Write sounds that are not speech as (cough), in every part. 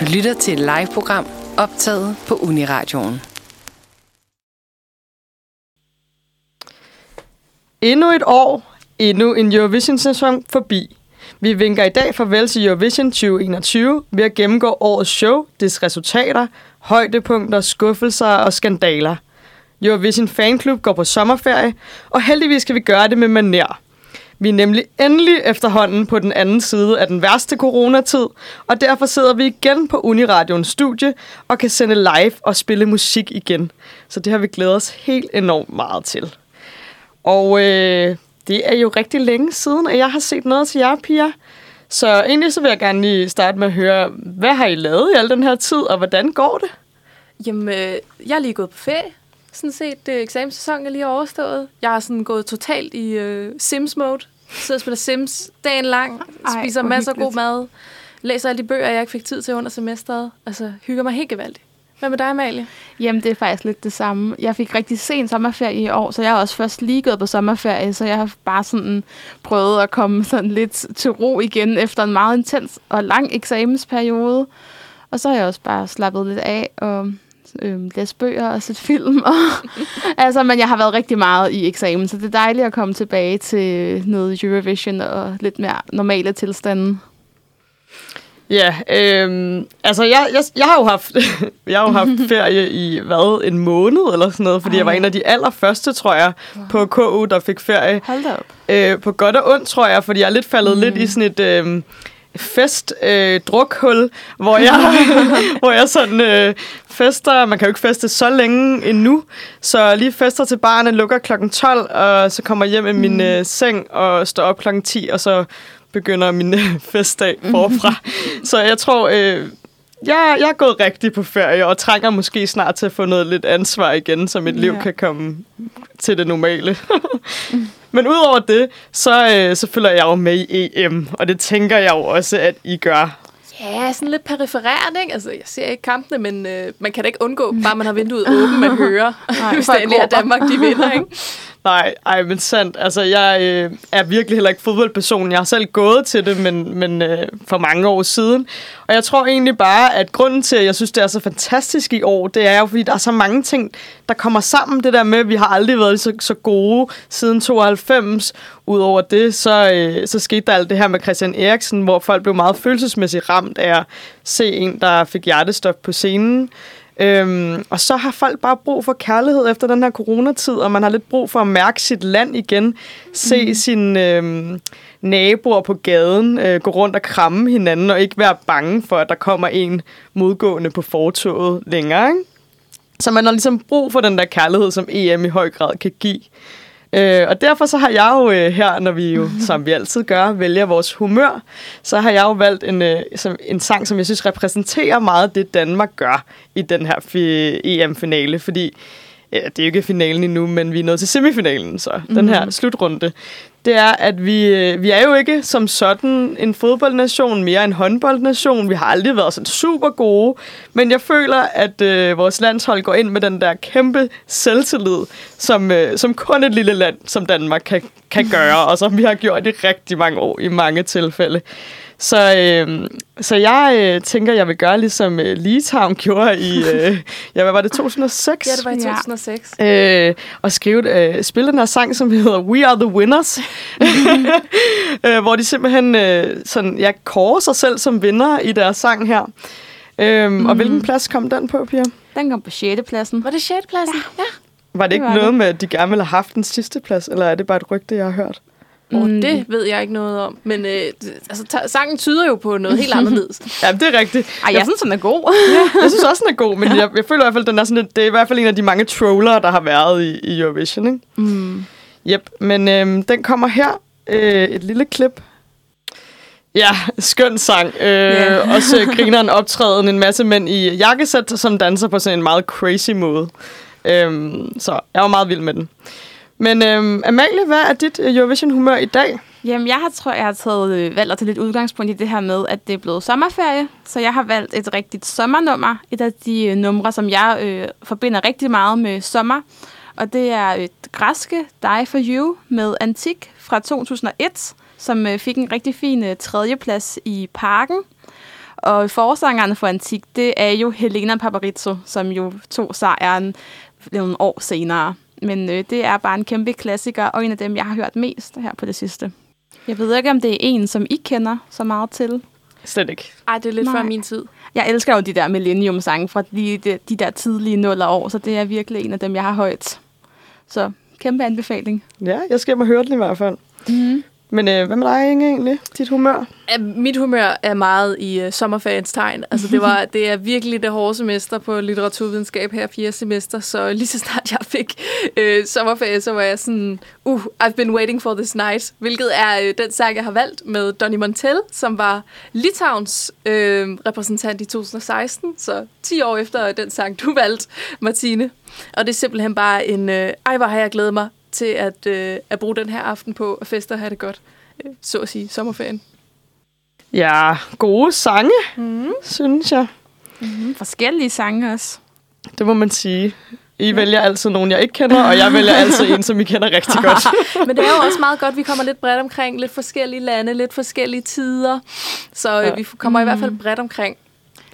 Du lytter til et live-program optaget på Uniradioen. Endnu et år, endnu en Eurovision-sæson forbi. Vi vinker i dag farvel til Eurovision 2021 ved at gennemgå årets show, dets resultater, højdepunkter, skuffelser og skandaler. Eurovision Fanklub går på sommerferie, og heldigvis skal vi gøre det med manér. Vi er nemlig endelig efterhånden på den anden side af den værste coronatid, og derfor sidder vi igen på Uniradions studie og kan sende live og spille musik igen. Så det har vi glædet os helt enormt meget til. Og øh, det er jo rigtig længe siden, at jeg har set noget til jer, piger. Så egentlig så vil jeg gerne lige starte med at høre, hvad har I lavet i al den her tid, og hvordan går det? Jamen, øh, jeg er lige gået på ferie. Sådan set, øh, det eksamenssæson er lige overstået. Jeg har sådan gået totalt i øh, Sims-mode. Sidder og spiller Sims dagen lang. Ej, spiser masser af god mad. Læser alle de bøger, jeg ikke fik tid til under semesteret. Altså, hygger mig helt gevaldigt. Hvad med dig, Amalie? Jamen, det er faktisk lidt det samme. Jeg fik rigtig sen sommerferie i år, så jeg er også først lige gået på sommerferie, så jeg har bare sådan prøvet at komme sådan lidt til ro igen efter en meget intens og lang eksamensperiode. Og så har jeg også bare slappet lidt af og øhm, læst bøger og set film. Og, (laughs) altså, men jeg har været rigtig meget i eksamen, så det er dejligt at komme tilbage til noget Eurovision og lidt mere normale tilstande. Ja, øhm, altså jeg, jeg, jeg har jo haft, (laughs) jeg har jo haft (laughs) ferie i, hvad, en måned eller sådan noget, fordi Ej. jeg var en af de allerførste, tror jeg, på KU, der fik ferie. Hold da op. Øh, på godt og ondt, tror jeg, fordi jeg er lidt faldet mm. lidt i sådan et øh, fest øh, drukhul, hvor jeg, (laughs) hvor jeg sådan øh, fester, man kan jo ikke feste så længe endnu, så lige fester til barne, lukker klokken 12, og så kommer hjem i min øh, seng og står op klokken 10, og så begynder min øh, festdag forfra. (laughs) så jeg tror, øh, jeg, jeg er gået rigtig på ferie, og trænger måske snart til at få noget lidt ansvar igen, så mit liv Ja. kan komme til det normale. (laughs) Men udover det, så, øh, så følger jeg jo med i EM, og det tænker jeg jo også, at I gør. Ja, sådan lidt perifererende, ikke? Altså, jeg ser ikke kampene, men øh, man kan da ikke undgå, bare man har vinduet åbent, man (laughs) hører, Nej, hvis det er. Danmark, de vinder, ikke? (laughs) Nej, ej, men sandt. Altså, jeg øh, er virkelig heller ikke fodboldperson. Jeg har selv gået til det, men, men øh, for mange år siden. Og jeg tror egentlig bare, at grunden til, at jeg synes, det er så fantastisk i år, det er jo, fordi der er så mange ting, der kommer sammen. Det der med, at vi har aldrig været så, så gode siden 92. Udover det, så, øh, så skete der alt det her med Christian Eriksen, hvor folk blev meget følelsesmæssigt ramt af at se en, der fik hjertestop på scenen. Øhm, og så har folk bare brug for kærlighed efter den her coronatid, og man har lidt brug for at mærke sit land igen. Se mm. sine øhm, naboer på gaden øh, gå rundt og kramme hinanden, og ikke være bange for, at der kommer en modgående på fortoget længere. Ikke? Så man har ligesom brug for den der kærlighed, som EM i høj grad kan give. Øh, og derfor så har jeg jo øh, her, når vi jo, (laughs) som vi altid gør, vælger vores humør, så har jeg jo valgt en, øh, som, en sang, som jeg synes repræsenterer meget det, Danmark gør i den her fi- EM-finale. Fordi ja, det er jo ikke finalen endnu, men vi er nået til semifinalen, så mm. den her slutrunde. Det er, at vi, øh, vi er jo ikke som sådan en fodboldnation, mere en håndboldnation. Vi har aldrig været sådan super gode, men jeg føler, at øh, vores landshold går ind med den der kæmpe selvtillid, som, øh, som kun et lille land som Danmark kan, kan gøre, og som vi har gjort i rigtig mange år i mange tilfælde. Så, øh, så jeg øh, tænker, jeg vil gøre ligesom øh, Litauen (laughs) gjorde i, øh, ja, hvad var det, 2006? Ja, det var i Ja. 2006. øh, og skrive, øh, spille den her sang, som hedder We Are The Winners, (laughs) øh, hvor de simpelthen øh, sådan, ja, kårer sig selv som vinder i deres sang her. Øhm, mm. Og hvilken plads kom den på, Pia? Den kom på 6. pladsen. Var det 6. pladsen? Ja. Var det, Det ikke var noget det. med, at de gerne ville have haft den sidste plads, eller er det bare et rygte, jeg har hørt? Oh, Mm. det ved jeg ikke noget om. Men øh, altså, sangen tyder jo på noget helt (laughs) anderledes. Ja, det er rigtigt. Ej, jeg synes, den er god. Jeg (laughs) synes også, den er god, men jeg, jeg føler i hvert fald, den er sådan lidt, det er i hvert fald en af de mange trollere, der har været i, i Eurovision, ikke? Mm. Yep, men øhm, den kommer her. Øh, et lille klip. Ja, skøn sang. Øh, Ja. Også (laughs) grineren optræden en masse mænd i jakkesæt, som danser på sådan en meget crazy måde. Øhm, så jeg var meget vild med den. Men øhm, Amalie, hvad er dit øh, Eurovision-humør i dag? Jamen, jeg har, tror, jeg har taget øh, valgt at tage lidt udgangspunkt i det her med, at det er blevet sommerferie. Så jeg har valgt et rigtigt sommernummer. Et af de øh, numre, som jeg øh, forbinder rigtig meget med sommer. Og det er et græske Die For You med Antik fra 2001, som øh, fik en rigtig fin øh, tredjeplads i parken. Og forsangeren for Antik, det er jo Helena Paparizzo, som jo tog sejren nogle år senere. Men øh, det er bare en kæmpe klassiker, og en af dem, jeg har hørt mest her på det sidste. Jeg ved ikke, om det er en, som I kender så meget til. Slet ikke. Ej, det er lidt Nej. før min tid. Jeg elsker jo de der Millennium-sange fra de, de, de der tidlige nuller år, så det er virkelig en af dem, jeg har højt. Så kæmpe anbefaling. Ja, jeg skal hjem og høre den i hvert fald. Mm. Men øh, hvad med dig, Inge, egentlig? Dit humør? Ja, Mit humør er meget i uh, sommerferiens tegn. Altså, det, var, (laughs) det er virkelig det hårde semester på litteraturvidenskab her, fjerde semester. Så lige så snart jeg fik øh, sommerferie, så var jeg sådan, uh, I've been waiting for this night. Hvilket er øh, den sang, jeg har valgt med Donny Montel, som var Litauens øh, repræsentant i 2016. Så 10 år efter den sang, du valgte, Martine. Og det er simpelthen bare en, øh, ej, hvor har jeg glædet mig til at, øh, at bruge den her aften på at feste og have det godt. Øh, så at sige, sommerferien. Ja, gode sange, mm. synes jeg. Mm, forskellige sange også. Det må man sige. I ja. vælger altid nogen, jeg ikke kender, og jeg vælger altid en, som I kender rigtig godt. (laughs) Men det er jo også meget godt, at vi kommer lidt bredt omkring, lidt forskellige lande, lidt forskellige tider. Så Ja. ja. vi kommer mm. i hvert fald bredt omkring.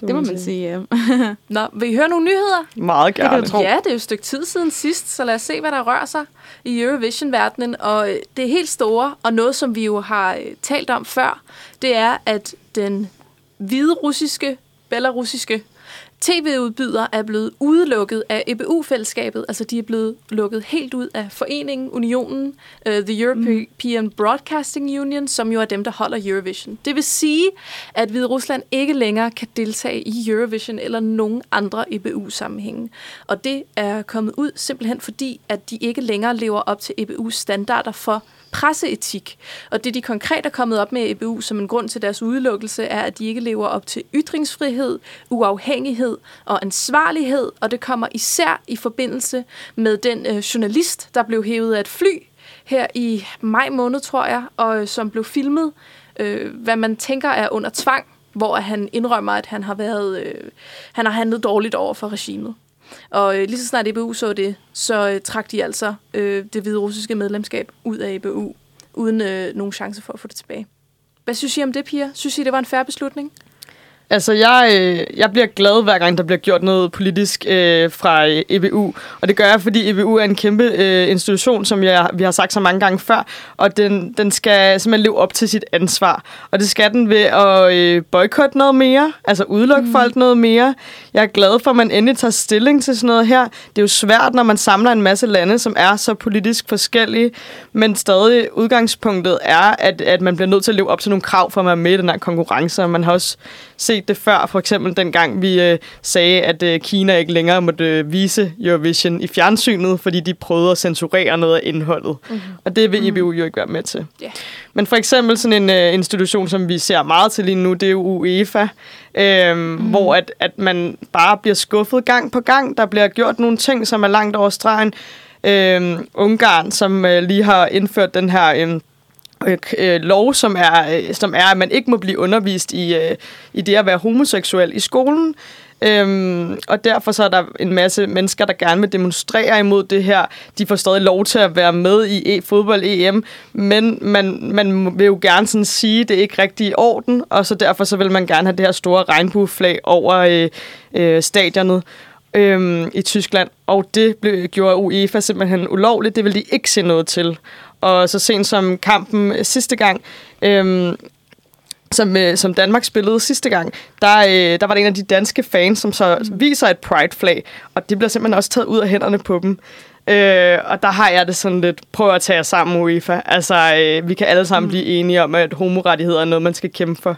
Det må man sige, ja. (laughs) Nå, vil I høre nogle nyheder? Meget gerne. tro. Ja, det er jo et stykke tid siden sidst, så lad os se, hvad der rører sig i Eurovision-verdenen. Og øh, det er helt store, og noget, som vi jo har øh, talt om før, det er, at den hvide russiske, belarusiske tv-udbyder er blevet udelukket af EBU-fællesskabet. Altså, de er blevet lukket helt ud af foreningen, unionen, uh, The European mm. Broadcasting Union, som jo er dem, der holder Eurovision. Det vil sige, at Hvide Rusland ikke længere kan deltage i Eurovision eller nogen andre EBU-sammenhænge. Og det er kommet ud simpelthen fordi, at de ikke længere lever op til EBU's standarder for presseetik. Og det, de konkret er kommet op med EBU som en grund til deres udelukkelse, er, at de ikke lever op til ytringsfrihed, uafhængighed og ansvarlighed, og det kommer især i forbindelse med den øh, journalist, der blev hævet af et fly her i maj måned, tror jeg, og øh, som blev filmet, øh, hvad man tænker er under tvang, hvor han indrømmer, at han har været, øh, han har handlet dårligt over for regimet. Og øh, lige så snart EBU så det, så øh, trak de altså øh, det hvide russiske medlemskab ud af EBU, uden øh, nogen chance for at få det tilbage. Hvad synes I om det, piger? Synes I, det var en færre beslutning? Altså, jeg, øh, jeg bliver glad, hver gang der bliver gjort noget politisk øh, fra øh, EBU. Og det gør jeg, fordi EBU er en kæmpe øh, institution, som jeg, vi har sagt så mange gange før. Og den, den skal simpelthen leve op til sit ansvar. Og det skal den ved at øh, boykotte noget mere. Altså udelukke mm. folk noget mere. Jeg er glad for, at man endelig tager stilling til sådan noget her. Det er jo svært, når man samler en masse lande, som er så politisk forskellige. Men stadig udgangspunktet er, at, at man bliver nødt til at leve op til nogle krav for at være med i den her konkurrence. Og man har også set det før, for eksempel dengang vi øh, sagde, at øh, Kina ikke længere måtte øh, vise Eurovision i fjernsynet, fordi de prøvede at censurere noget af indholdet. Mm-hmm. Og det vil EBU jo ikke være med til. Ja. Men for eksempel sådan en øh, institution, som vi ser meget til lige nu, det er jo UEFA, øh, mm. hvor at, at man bare bliver skuffet gang på gang. Der bliver gjort nogle ting, som er langt over stregen. Øh, Ungarn, som øh, lige har indført den her... Øh, Øh, øh, lov, som er, øh, som er, at man ikke må blive undervist i, øh, i det at være homoseksuel i skolen. Øhm, og derfor så er der en masse mennesker, der gerne vil demonstrere imod det her. De får stadig lov til at være med i e- fodbold-EM, men man, man vil jo gerne sådan sige, at det er ikke rigtig i orden, og så derfor så vil man gerne have det her store regnbueflag over øh, øh, stadionet øhm, i Tyskland, og det blev, gjorde UEFA simpelthen ulovligt. Det vil de ikke se noget til. Og så sent som kampen sidste gang, øhm, som, øh, som Danmark spillede sidste gang, der, øh, der var der en af de danske fans, som så viser et pride-flag, og det bliver simpelthen også taget ud af hænderne på dem. Øh, og der har jeg det sådan lidt, prøv at tage jer sammen, UEFA. Altså, øh, vi kan alle sammen mm. blive enige om, at homorettigheder er noget, man skal kæmpe for.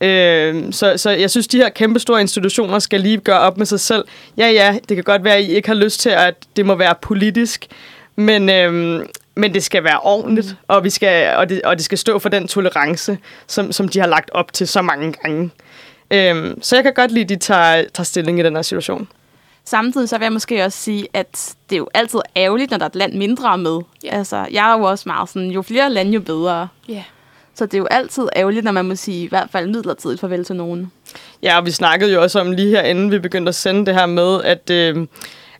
Øh, så, så jeg synes, de her kæmpe store institutioner skal lige gøre op med sig selv. Ja, ja, det kan godt være, at I ikke har lyst til, at det må være politisk, men, øh, men det skal være ordentligt, mm. og, vi skal, og, det, og det skal stå for den tolerance, som, som de har lagt op til så mange gange. Øh, så jeg kan godt lide, at de tager, tager stilling i den her situation. Samtidig så vil jeg måske også sige, at det er jo altid ærgerligt, når der er et land mindre med. Ja. Altså, jeg er jo også meget sådan, jo flere lande, jo bedre. Ja. Så det er jo altid ærgerligt, når man må sige i hvert fald midlertidigt farvel til nogen. Ja, og vi snakkede jo også om lige her, inden vi begyndte at sende det her med, at, øh,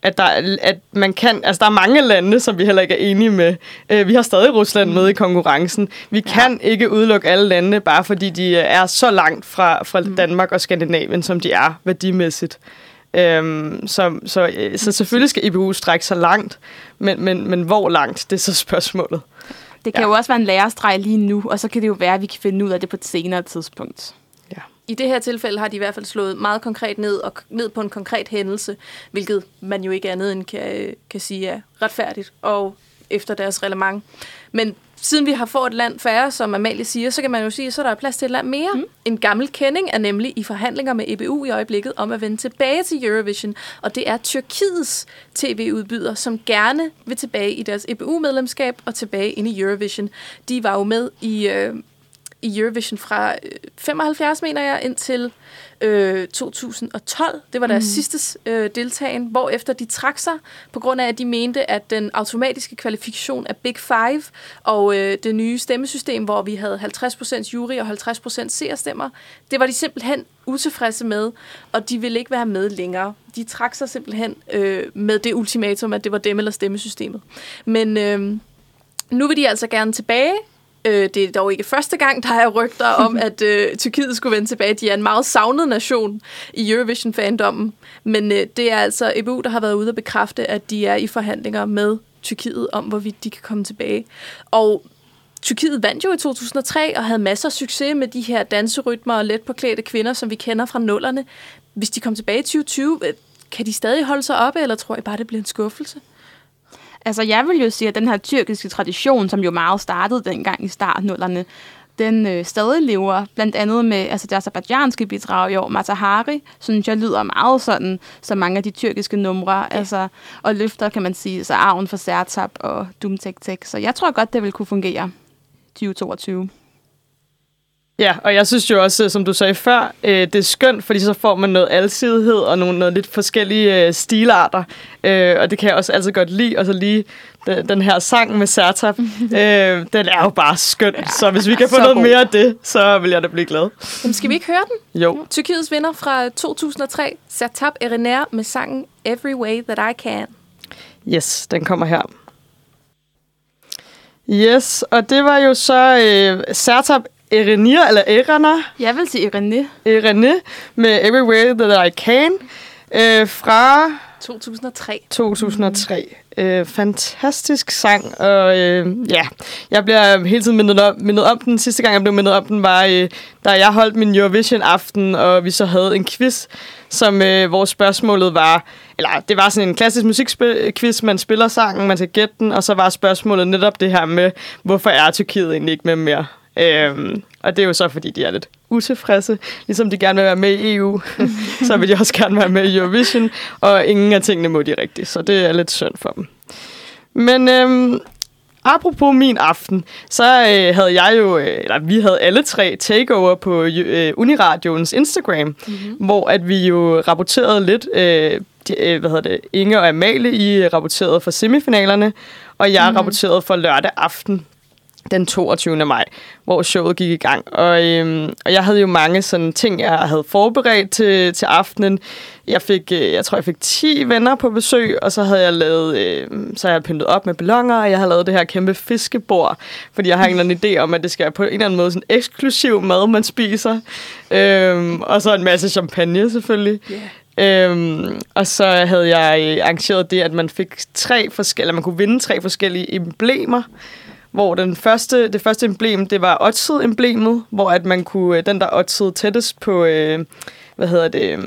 at, der, er- at man kan... Altså, der er mange lande, som vi heller ikke er enige med. Øh, vi har stadig Rusland med i konkurrencen. Vi kan ikke udelukke alle lande, bare fordi de er så langt fra, fra Danmark og Skandinavien, som de er værdimæssigt. Øhm, så, så, øh, så selvfølgelig skal IBU strække sig langt, men, men, men hvor langt, det er så spørgsmålet. Det kan Ja. jo også være en lærestreg lige nu, og så kan det jo være, at vi kan finde ud af det på et senere tidspunkt. I det her tilfælde har de i hvert fald slået meget konkret ned og ned på en konkret hændelse, hvilket man jo ikke andet end kan, kan sige er retfærdigt og efter deres reglement. Men siden vi har fået et land færre, som Amalie siger, så kan man jo sige, så er der plads til et land mere. Mm. En gammel kending er nemlig i forhandlinger med EBU i øjeblikket om at vende tilbage til Eurovision, og det er Tyrkiets tv-udbyder, som gerne vil tilbage i deres EBU-medlemskab og tilbage ind i Eurovision. De var jo med i... Øh, i Eurovision fra øh, 75, mener jeg, indtil øh, 2012. Det var deres mm. sidste øh, deltagen, hvor efter de trak sig, på grund af, at de mente, at den automatiske kvalifikation af Big Five og øh, det nye stemmesystem, hvor vi havde 50% jury og 50% seerstemmer, det var de simpelthen utilfredse med, og de ville ikke være med længere. De trak sig simpelthen øh, med det ultimatum, at det var dem eller stemmesystemet. Men øh, nu vil de altså gerne tilbage. Øh, det er dog ikke første gang, der er rygter om, (laughs) at øh, Tyrkiet skulle vende tilbage. De er en meget savnet nation i Eurovision-fandommen. Men øh, det er altså EBU, der har været ude og bekræfte, at de er i forhandlinger med Tyrkiet om, hvorvidt de kan komme tilbage. Og Tyrkiet vandt jo i 2003 og havde masser af succes med de her danserytmer og let påklædte kvinder, som vi kender fra nullerne. Hvis de kommer tilbage i 2020, øh, kan de stadig holde sig oppe, eller tror I bare, det bliver en skuffelse? Altså, jeg vil jo sige, at den her tyrkiske tradition, som jo meget startede dengang i startnullerne, den øh, stadig lever, blandt andet med altså, det azerbaijanske bidrag i år, Matahari, synes jeg lyder meget sådan, som mange af de tyrkiske numre, ja. altså, og løfter, kan man sige, så arven for Sertab og Dum Tek Tek. Så jeg tror godt, det vil kunne fungere 2022. Ja, og jeg synes jo også, som du sagde før, øh, det er skønt, fordi så får man noget alsidighed og nogle noget lidt forskellige øh, stilarter. Øh, og det kan jeg også altid godt lide. Og så lige den, den her sang med Sertab, (laughs) øh, den er jo bare skøn. Ja, så hvis vi kan få noget god. mere af det, så vil jeg da blive glad. Jamen, skal vi ikke høre den? Jo. Tyrkiets vinder fra 2003, Sertab Erener med sangen Every Way That I Can. Yes, den kommer her. Yes, og det var jo så øh, Sertab Erenir, eller Erana, Jeg vil sige Irene. Irene, med Every Way That I Can, øh, fra 2003. 2003. Øh, fantastisk sang, og øh, ja, jeg bliver hele tiden mindet om, mindet om den. Sidste gang, jeg blev mindet om den, var, øh, da jeg holdt min Eurovision-aften, og vi så havde en quiz, som øh, hvor spørgsmålet var, eller det var sådan en klassisk musikquiz, man spiller sangen, man skal gætte den, og så var spørgsmålet netop det her med, hvorfor er Tyrkiet egentlig ikke med mere? Øhm, og det er jo så, fordi de er lidt utilfredse. Ligesom de gerne vil være med i EU, (laughs) så vil de også gerne være med i Eurovision. Og ingen af tingene må de rigtigt, så det er lidt synd for dem. Men øhm, apropos min aften, så øh, havde jeg jo, øh, eller vi havde alle tre takeover på øh, Uniradioens Instagram, mm-hmm. hvor at vi jo rapporterede lidt, øh, de, øh, hvad hedder det, Inge og Amalie, I rapporterede for semifinalerne, og jeg mm-hmm. rapporterede for lørdag aften den 22. maj, hvor showet gik i gang. Og, øhm, og jeg havde jo mange sådan ting, jeg havde forberedt til, til aftenen. Jeg fik, øh, jeg tror, jeg fik 10 venner på besøg, og så havde jeg lavet, øh, så havde jeg pyntet op med ballonger, og jeg havde lavet det her kæmpe fiskebord, fordi jeg har en eller anden idé om, at det skal være på en eller anden måde sådan eksklusiv mad, man spiser. Øhm, og så en masse champagne selvfølgelig. Yeah. Øhm, og så havde jeg øh, arrangeret det, at man fik tre forskellige, man kunne vinde tre forskellige emblemer, hvor den første, det første emblem, det var Oddsed-emblemet, hvor at man kunne, øh, den der oddsede tættest på, øh, hvad hedder det,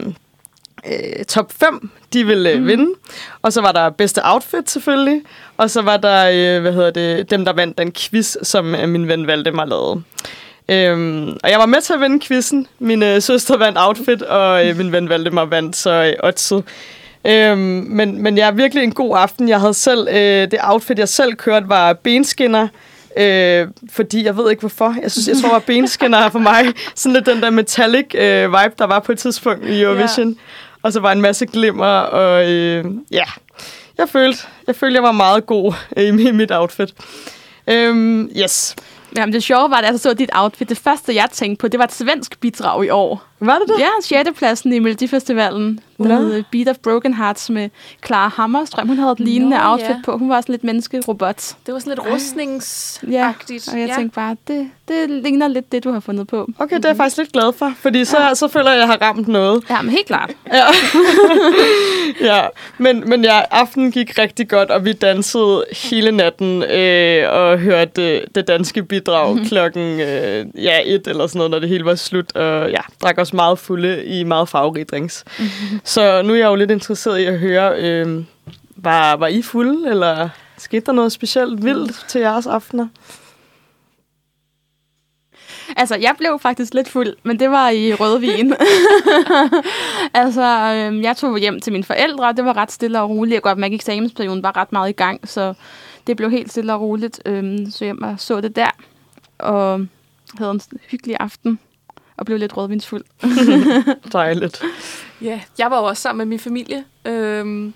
øh, top 5, de ville øh, vinde. Og så var der bedste outfit selvfølgelig, og så var der, øh, hvad hedder det, dem der vandt den quiz, som øh, min ven Valdemar lavede. Øhm, og jeg var med til at vinde quizzen. Min øh, søster vandt outfit, og øh, min ven Valdemar vandt så øh, oddset. Øhm, men, men jeg er virkelig en god aften. Jeg havde selv, øh, det outfit, jeg selv kørte, var benskinner. Øh, fordi jeg ved ikke hvorfor. Jeg synes, jeg tror, at benskinner er for mig sådan lidt den der metallic øh, vibe, der var på et tidspunkt i Eurovision. Yeah. Og så var en masse glimmer, og øh, ja, jeg følte, jeg følte, jeg var meget god øh, i mit outfit. Øhm, yes. Jamen, det sjove var, at jeg så dit outfit. Det første, jeg tænkte på, det var et svensk bidrag i år. Var det det? Ja, 6. pladsen i Melodifestivalen Nå. med uh, Beat of Broken Hearts med Clara Hammerstrøm. Hun havde et lignende Nå, outfit ja. på. Hun var sådan lidt menneske-robot. Det var sådan lidt rustningsagtigt. Ja, og jeg ja. tænkte bare, det, det ligner lidt det, du har fundet på. Okay, det er jeg faktisk lidt glad for, fordi så, så føler jeg, at jeg har ramt noget. Ja, men helt klart. Ja. (laughs) ja, men, men ja, aftenen gik rigtig godt, og vi dansede hele natten øh, og hørte øh, det danske bidrag mm-hmm. klokken øh, ja, et eller sådan noget, når det hele var slut. Og ja, drak os meget fulde i meget farverige drinks. Mm-hmm. (laughs) Så nu er jeg jo lidt interesseret i at høre, øh, var, var I fulde, eller skete der noget specielt vildt til jeres aftener? Altså, jeg blev faktisk lidt fuld, men det var i rødvin. (laughs) altså, øhm, jeg tog hjem til mine forældre, og det var ret stille og roligt. Jeg godt mærke, at eksamensperioden var ret meget i gang, så det blev helt stille og roligt. Øhm, så hjem og så det der, og havde en hyggelig aften, og blev lidt rødvinsfuld. (laughs) Dejligt. Ja, jeg var jo også sammen med min familie. Øhm,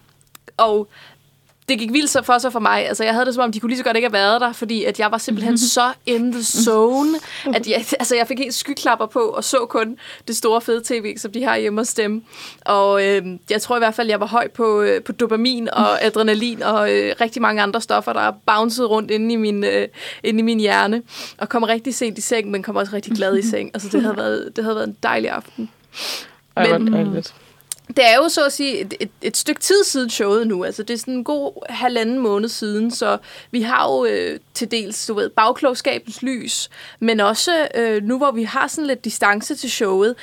og det gik vildt så for sig for mig. Altså, jeg havde det som om, de kunne lige så godt ikke have været der, fordi at jeg var simpelthen (laughs) så in the zone, at jeg, (laughs) altså, jeg fik helt skyklapper på, og så kun det store fede tv, som de har hjemme hos dem. Og øhm, jeg tror i hvert fald, jeg var høj på, øh, på dopamin og (laughs) adrenalin og øh, rigtig mange andre stoffer, der bouncede rundt inde i, min, øh, inde i min hjerne. Og kom rigtig sent i seng, men kom også rigtig glad i seng. Altså, det havde været, det havde været en dejlig aften. Ej, Men- dejligt. Det er jo så at sige et, et, et stykke tid siden showet nu. Altså det er sådan en god halvanden måned siden, så vi har jo øh, til dels, du ved, bagklogskabens lys, men også øh, nu, hvor vi har sådan lidt distance til showet.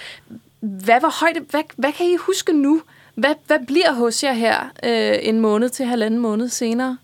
Hvad var højde, hvad, hvad kan I huske nu? Hvad, hvad bliver hos jer her øh, en måned til halvanden måned senere?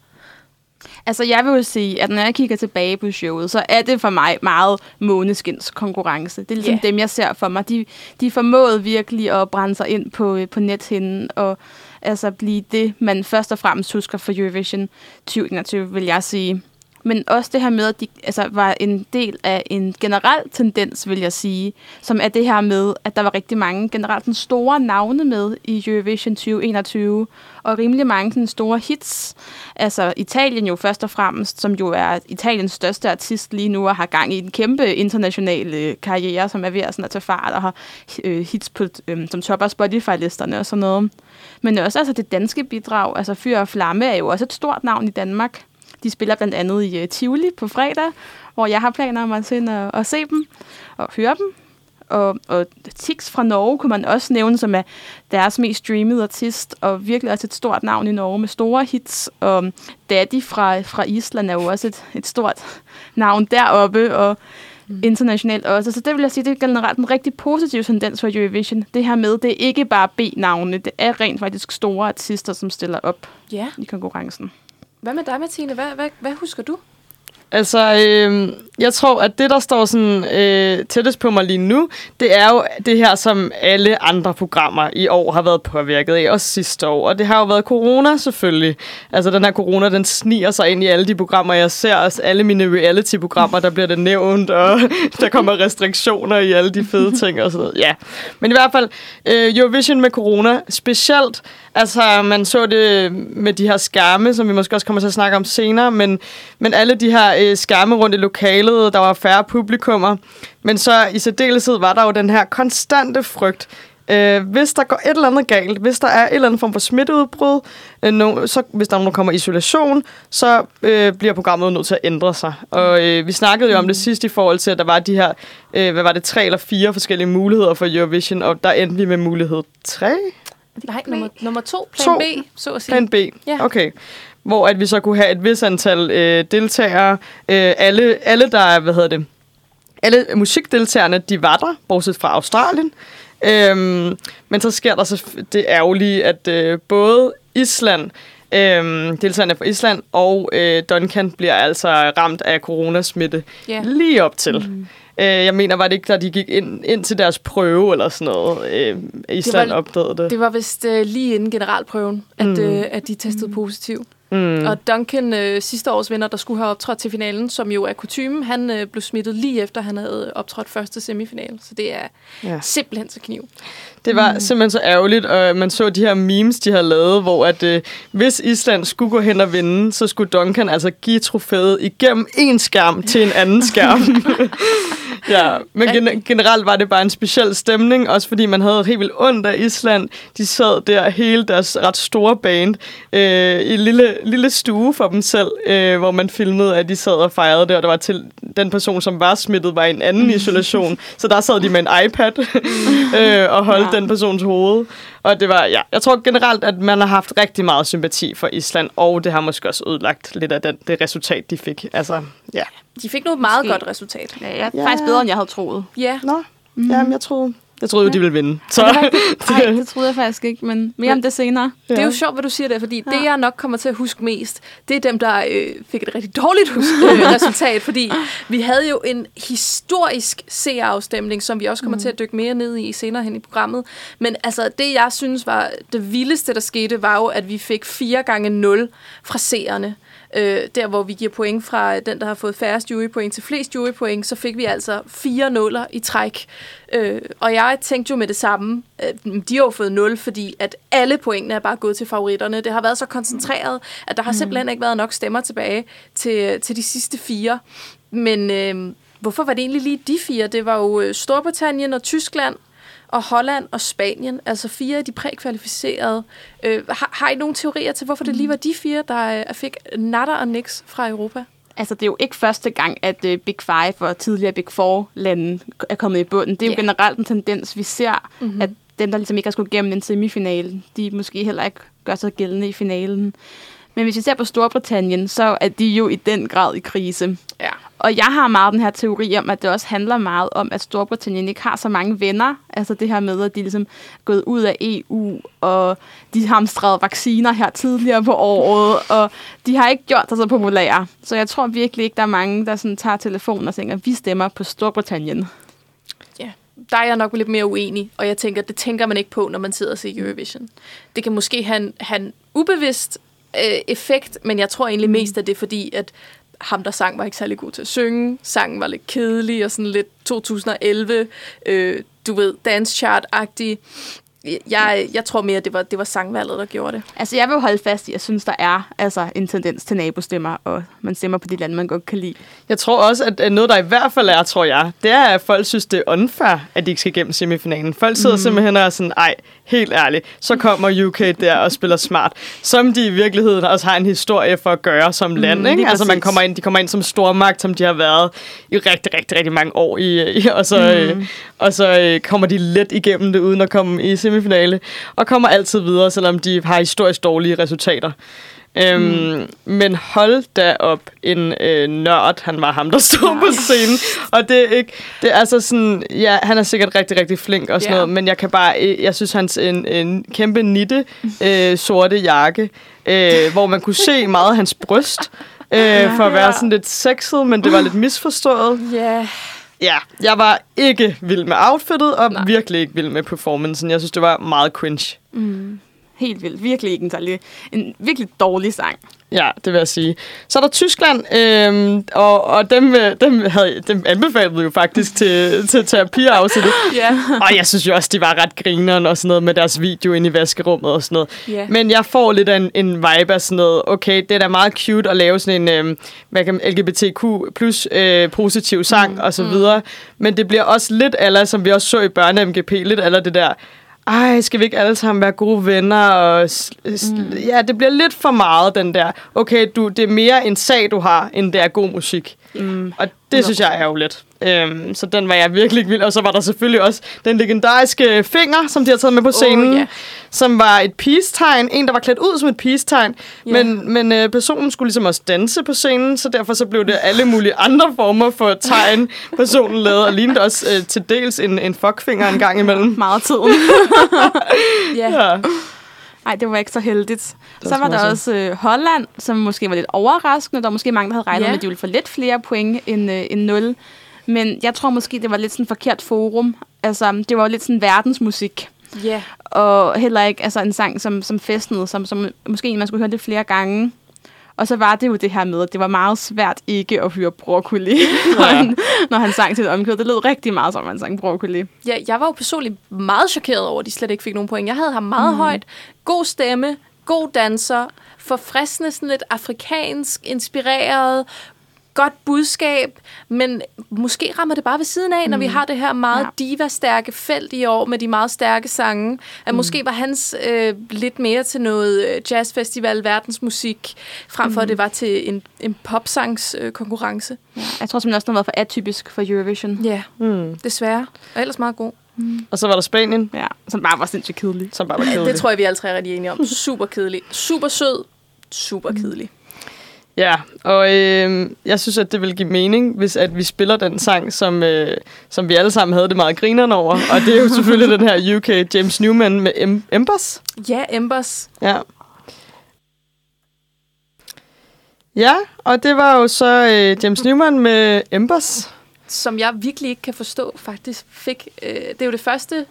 Altså, jeg vil jo sige, at når jeg kigger tilbage på showet, så er det for mig meget måneskins konkurrence. Det er ligesom yeah. dem, jeg ser for mig. De, de formåede virkelig at brænde sig ind på, øh, på nethinden og altså blive det, man først og fremmest husker for Eurovision 2021, vil jeg sige. Men også det her med, at de altså, var en del af en generel tendens, vil jeg sige, som er det her med, at der var rigtig mange generelt sådan store navne med i Eurovision 2021, og rimelig mange sådan store hits. Altså Italien jo først og fremmest, som jo er Italiens største artist lige nu, og har gang i en kæmpe international øh, karriere, som er ved at, sådan at tage fart, og har øh, hits på, øh, som topper Spotify-listerne og sådan noget. Men også altså det danske bidrag, altså Fyr og Flamme er jo også et stort navn i Danmark. De spiller blandt andet i uh, Tivoli på fredag, hvor jeg har planer om at se ind og, og se dem og høre dem. Og, og Tix fra Norge kunne man også nævne, som er deres mest streamede artist, og virkelig også et stort navn i Norge med store hits. Og Daddy fra, fra Island er jo også et, et stort navn deroppe, og mm. internationalt også. Så det vil jeg sige, det er generelt en rigtig positiv tendens for Eurovision. Det her med, det er ikke bare B-navne, det er rent faktisk store artister, som stiller op Ja. i konkurrencen. Hvad med dig, Martine? Hvad, hvad, hvad husker du? Altså, øh, jeg tror, at det, der står sådan øh, tættest på mig lige nu, det er jo det her, som alle andre programmer i år har været påvirket af, også sidste år. Og det har jo været corona selvfølgelig. Altså, den her corona, den sniger sig ind i alle de programmer, jeg ser. Også alle mine reality-programmer, der bliver det nævnt, og (laughs) der kommer restriktioner i alle de fede ting og sådan noget. Ja. Men i hvert fald, øh, Eurovision med corona, specielt, altså, man så det med de her skærme, som vi måske også kommer til at snakke om senere, men, men alle de her øh, skærme rundt i lokalet, der var færre publikummer. Men så i særdeleshed var der jo den her konstante frygt. Øh, hvis der går et eller andet galt, hvis der er et eller andet form for smitteudbrud, øh, no, så, hvis der er der kommer isolation, så øh, bliver programmet nødt til at ændre sig. Og øh, vi snakkede jo om det sidste i forhold til, at der var de her, øh, hvad var det, tre eller fire forskellige muligheder for Eurovision, og der endte vi med mulighed tre? Nej, nummer, nummer to, plan To. B, så at sige. Plan B, Ja. okay. Hvor at vi så kunne have et vis antal øh, deltagere. Øh, alle, alle, der er, hvad hedder det, alle musikdeltagerne, de var der, bortset fra Australien. Øhm, men så sker der så det ærgerlige, at øh, både Island, øh, deltagerne fra Island og øh, Duncan bliver altså ramt af coronasmitte Ja. lige op til. Mm. Øh, jeg mener, var det ikke, da de gik ind, ind til deres prøve eller sådan noget, øh, Island var- opdagede det? Det var vist øh, lige inden generalprøven, at, Mm. øh, at de testede mm. positiv. Mm. Og Duncan, øh, sidste års vinder, der skulle have optrådt til finalen, som jo er kutumen, han øh, blev smittet lige efter, han havde optrådt første semifinal. Så det er ja. simpelthen så kniv. Det var mm. simpelthen så ærgerligt, og man så de her memes, de har lavet, hvor at øh, hvis Island skulle gå hen og vinde, så skulle Duncan altså give trofæet igennem en skærm til en anden skærm. (laughs) (laughs) (laughs) Ja, men gen- generelt var det bare en speciel stemning, også fordi man havde helt vildt ondt af Island. De sad der hele deres ret store band øh, i en lille, lille stue for dem selv, øh, hvor man filmede, at de sad og fejrede det, og der var til den person, som var smittet, var i en anden (laughs) isolation. Så der sad de med en iPad (laughs) øh, og holdt ja. den persons hoved. Og det var, ja, jeg tror generelt, at man har haft rigtig meget sympati for Island, og det har måske også ødelagt lidt af den, det resultat, de fik. Altså, ja. De fik noget meget Måske. godt resultat. Ja, Ja. faktisk bedre, end jeg havde troet. Ja, Nå, mm. jamen, jeg troede, jeg troede jo, de ville vinde. Så, Nej, (laughs) det troede jeg faktisk ikke, men mere om det senere. det er jo sjovt, hvad du siger der, fordi ja. det, jeg nok kommer til at huske mest, det er dem, der øh, fik et rigtig dårligt hus- øh, (laughs) resultat, fordi vi havde jo en historisk seerafstemning, som vi også kommer mm. til at dykke mere ned i senere hen i programmet. Men altså, det jeg synes var det vildeste, der skete, var jo, at vi fik 4 gange 0 fra seerne. Øh, der, hvor vi giver point fra den, der har fået færrest jurypoint til flest jurypoint, så fik vi altså fire nuller i træk. Øh, og jeg tænkte jo med det samme, at de har jo fået 0, fordi at alle pointene er bare gået til favoritterne. Det har været så koncentreret, at der har simpelthen ikke været nok stemmer tilbage til, til de sidste fire. Men øh, hvorfor var det egentlig lige de fire? Det var jo øh, Storbritannien og Tyskland, og Holland og Spanien, altså fire af de prækvalificerede. Øh, har, har I nogle teorier til, hvorfor det lige var de fire, der øh, fik natter og niks fra Europa? Altså, det er jo ikke første gang, at uh, Big Five og tidligere Big Four-lande er kommet i bunden. Det er jo Ja. generelt en tendens, vi ser, Mhm. mm-hmm. at dem, der ligesom ikke har skulle gennem en semifinale, de måske heller ikke gør sig gældende i finalen. Men hvis vi ser på Storbritannien, så er de jo i den grad i krise. Ja. Og jeg har meget den her teori om, at det også handler meget om, at Storbritannien ikke har så mange venner. Altså det her med, at de ligesom er gået ud af EU, og de har hamstret vacciner her tidligere på året, og de har ikke gjort sig så populære. Så jeg tror virkelig ikke, der er mange, der sådan tager telefonen og tænker, vi stemmer på Storbritannien. ja. Der er jeg nok lidt mere uenig, og jeg tænker, det tænker man ikke på, når man sidder og ser Eurovision. Det kan måske have en, have en ubevidst øh, effekt, men jeg tror egentlig mest, at det er fordi, at ham, der sang, var ikke særlig god til at synge. Sangen var lidt kedelig og sådan lidt 2011, øh, du ved, dance chart-agtig. Jeg, jeg tror mere, det var, det var sangvalget, der gjorde det. Altså jeg vil jo holde fast i, at jeg synes, der er altså, en tendens til nabostemmer, og man stemmer på de lande, man godt kan lide. Jeg tror også, at noget, der i hvert fald er, tror jeg, det er, at folk synes, det er unfair, at de ikke skal gennem semifinalen. Folk sidder mm. simpelthen og er sådan, ej, helt ærligt, så kommer UK der og spiller smart. Som de i virkeligheden også har en historie for at gøre som land. ikke? lige Altså man kommer ind, de kommer ind som stormagt, som de har været i rigtig, rigtig, rigtig mange år. I, i, og så, mm. øh, og så øh, kommer de let igennem det, uden at komme i semifinale. Og kommer altid videre, selvom de har historisk dårlige resultater. Øhm, mm. Men hold da op en øh, nørd, han var ham, der stod på (laughs) scenen. Og det er ikke, det er altså sådan, ja, han er sikkert rigtig, rigtig flink og sådan Ja. noget, men jeg kan bare, øh, jeg synes hans en, en kæmpe nitte øh, sorte jakke, øh, hvor man kunne se meget af hans bryst, øh, for at være sådan lidt sexet, men det var lidt misforstået. Ja, Ja, jeg var ikke vild med outfittet, og Nej. Nej. virkelig ikke vild med performancen. Jeg synes, det var meget cringe. Helt vildt. Virkelig ikke en, særlig, en virkelig dårlig sang. Ja, det vil jeg sige. Så er der Tyskland, øhm, og, og dem, øh, dem, havde, dem anbefalede vi jo faktisk til, til terapiafsnittet. (laughs) ja. og jeg synes jo også, de var ret grineren og sådan noget med deres video inde i vaskerummet og sådan noget. Ja. Men jeg får lidt af en, en vibe af sådan noget, okay, det er da meget cute at lave sådan en øhm, hvad kan LGBTQ plus øh, positiv sang mm, og så videre. Men det bliver også lidt aller, som vi også så i børne-MGP, lidt aller det der, ej, skal vi ikke alle sammen være gode venner? Og, mm. Ja, det bliver lidt for meget, den der, okay, du, det er mere en sag, du har, end det er god musik. Mm. Og det synes jeg er jo lidt. Øhm, så den var jeg virkelig vild. Og så var der selvfølgelig også den legendariske finger, som de har taget med på scenen. ja. Som var et peace-tegn. En, der var klædt ud som et peace-tegn. Ja. Men, men øh, personen skulle ligesom også danse på scenen, så derfor så blev det alle mulige andre former for tegn, (laughs) personen lavede. Og lignede også øh, til dels en, en fuckfinger en gang imellem. Meget tiden. (laughs) ja. Ja. Nej, det var ikke så heldigt. Det så var der også øh, Holland, som måske var lidt overraskende. Der var måske mange, der havde regnet Ja. med, at de ville få lidt flere point end, øh, end 0. Men jeg tror måske, det var lidt sådan et forkert forum. Altså, det var jo lidt sådan verdensmusik. ja. Og heller ikke altså, en sang, som, som festnede, som, som måske en, man skulle høre det flere gange. Og så var det jo det her med, at det var meget svært ikke at høre broccoli, (laughs) når, Ja. han, når han sang til et omkød. Det lød rigtig meget som, han sang broccoli. Ja, jeg var jo personligt meget chokeret over, at de slet ikke fik nogen point. Jeg havde ham meget mm. højt. God stemme, god danser, forfriskende, sådan lidt afrikansk, inspireret, godt budskab, men måske rammer det bare ved siden af, når vi har det her meget Ja. diva-stærke felt i år med de meget stærke sange. At måske var hans øh, lidt mere til noget øh, jazzfestival, verdensmusik, frem for at det var til en, en popsangs øh, konkurrence. Ja. Jeg tror simpelthen også, den har været for atypisk for Eurovision. Ja, Mm. desværre. Og ellers meget god. Og så var der Spanien, Ja, som bare var sindssygt kedelig. som bare var kedelig. Det tror jeg, vi alle tre er rigtig enige om. (laughs) Super kedelig. Super sød. Super kedelig. Ja, og øh, jeg synes, at det vil give mening, hvis at vi spiller den sang, som, øh, som vi alle sammen havde det meget grinerne over. Og det er jo selvfølgelig (laughs) den her UK James Newman med em- Embers. Ja, Embers. Ja. Ja, og det var jo så øh, James Newman med Embers. som jeg virkelig ikke kan forstå, faktisk fik. Øh, det er jo det første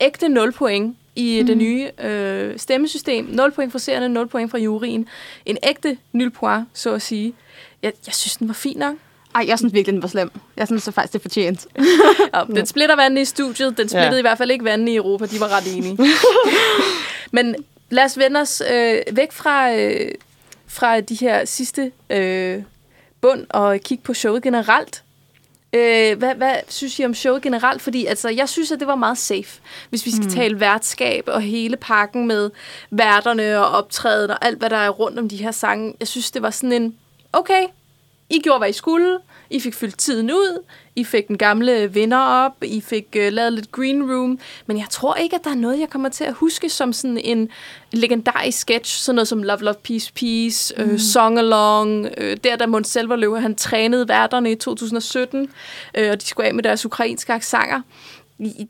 ægte 0 point i mm. det nye øh, stemmesystem. 0 point fra seerne, 0 point fra juryen. En ægte 0 point, så at sige. Jeg, jeg synes, den var fin nok. Ej, jeg synes virkelig, den var slem. Jeg synes så faktisk, det er fortjent. Og den splitter vandene i studiet. Den splittede Ja. i hvert fald ikke vandene i Europa. De var ret enige. (laughs) Men lad os vende os øh, væk fra, øh, fra de her sidste øh, bund og kigge på showet generelt. Øh, hvad, hvad synes I om showet generelt? Fordi altså, jeg synes, at det var meget safe. Hvis vi skal mm. tale værtskab og hele pakken med værterne og optræden og alt, hvad der er rundt om de her sange. Jeg synes, det var sådan en, okay, I gjorde, hvad I skulle. I fik fyldt tiden ud. I fik den gamle vinder op. I fik øh, lavet lidt green room. Men jeg tror ikke, at der er noget, jeg kommer til at huske som sådan en legendarisk sketch. Sådan noget som Love, Love, Peace, Peace, øh, Song Along. Øh, der, da Måns Selverløv, han trænede værterne i 2017. Øh, og de skulle af med deres ukrainske aksanger.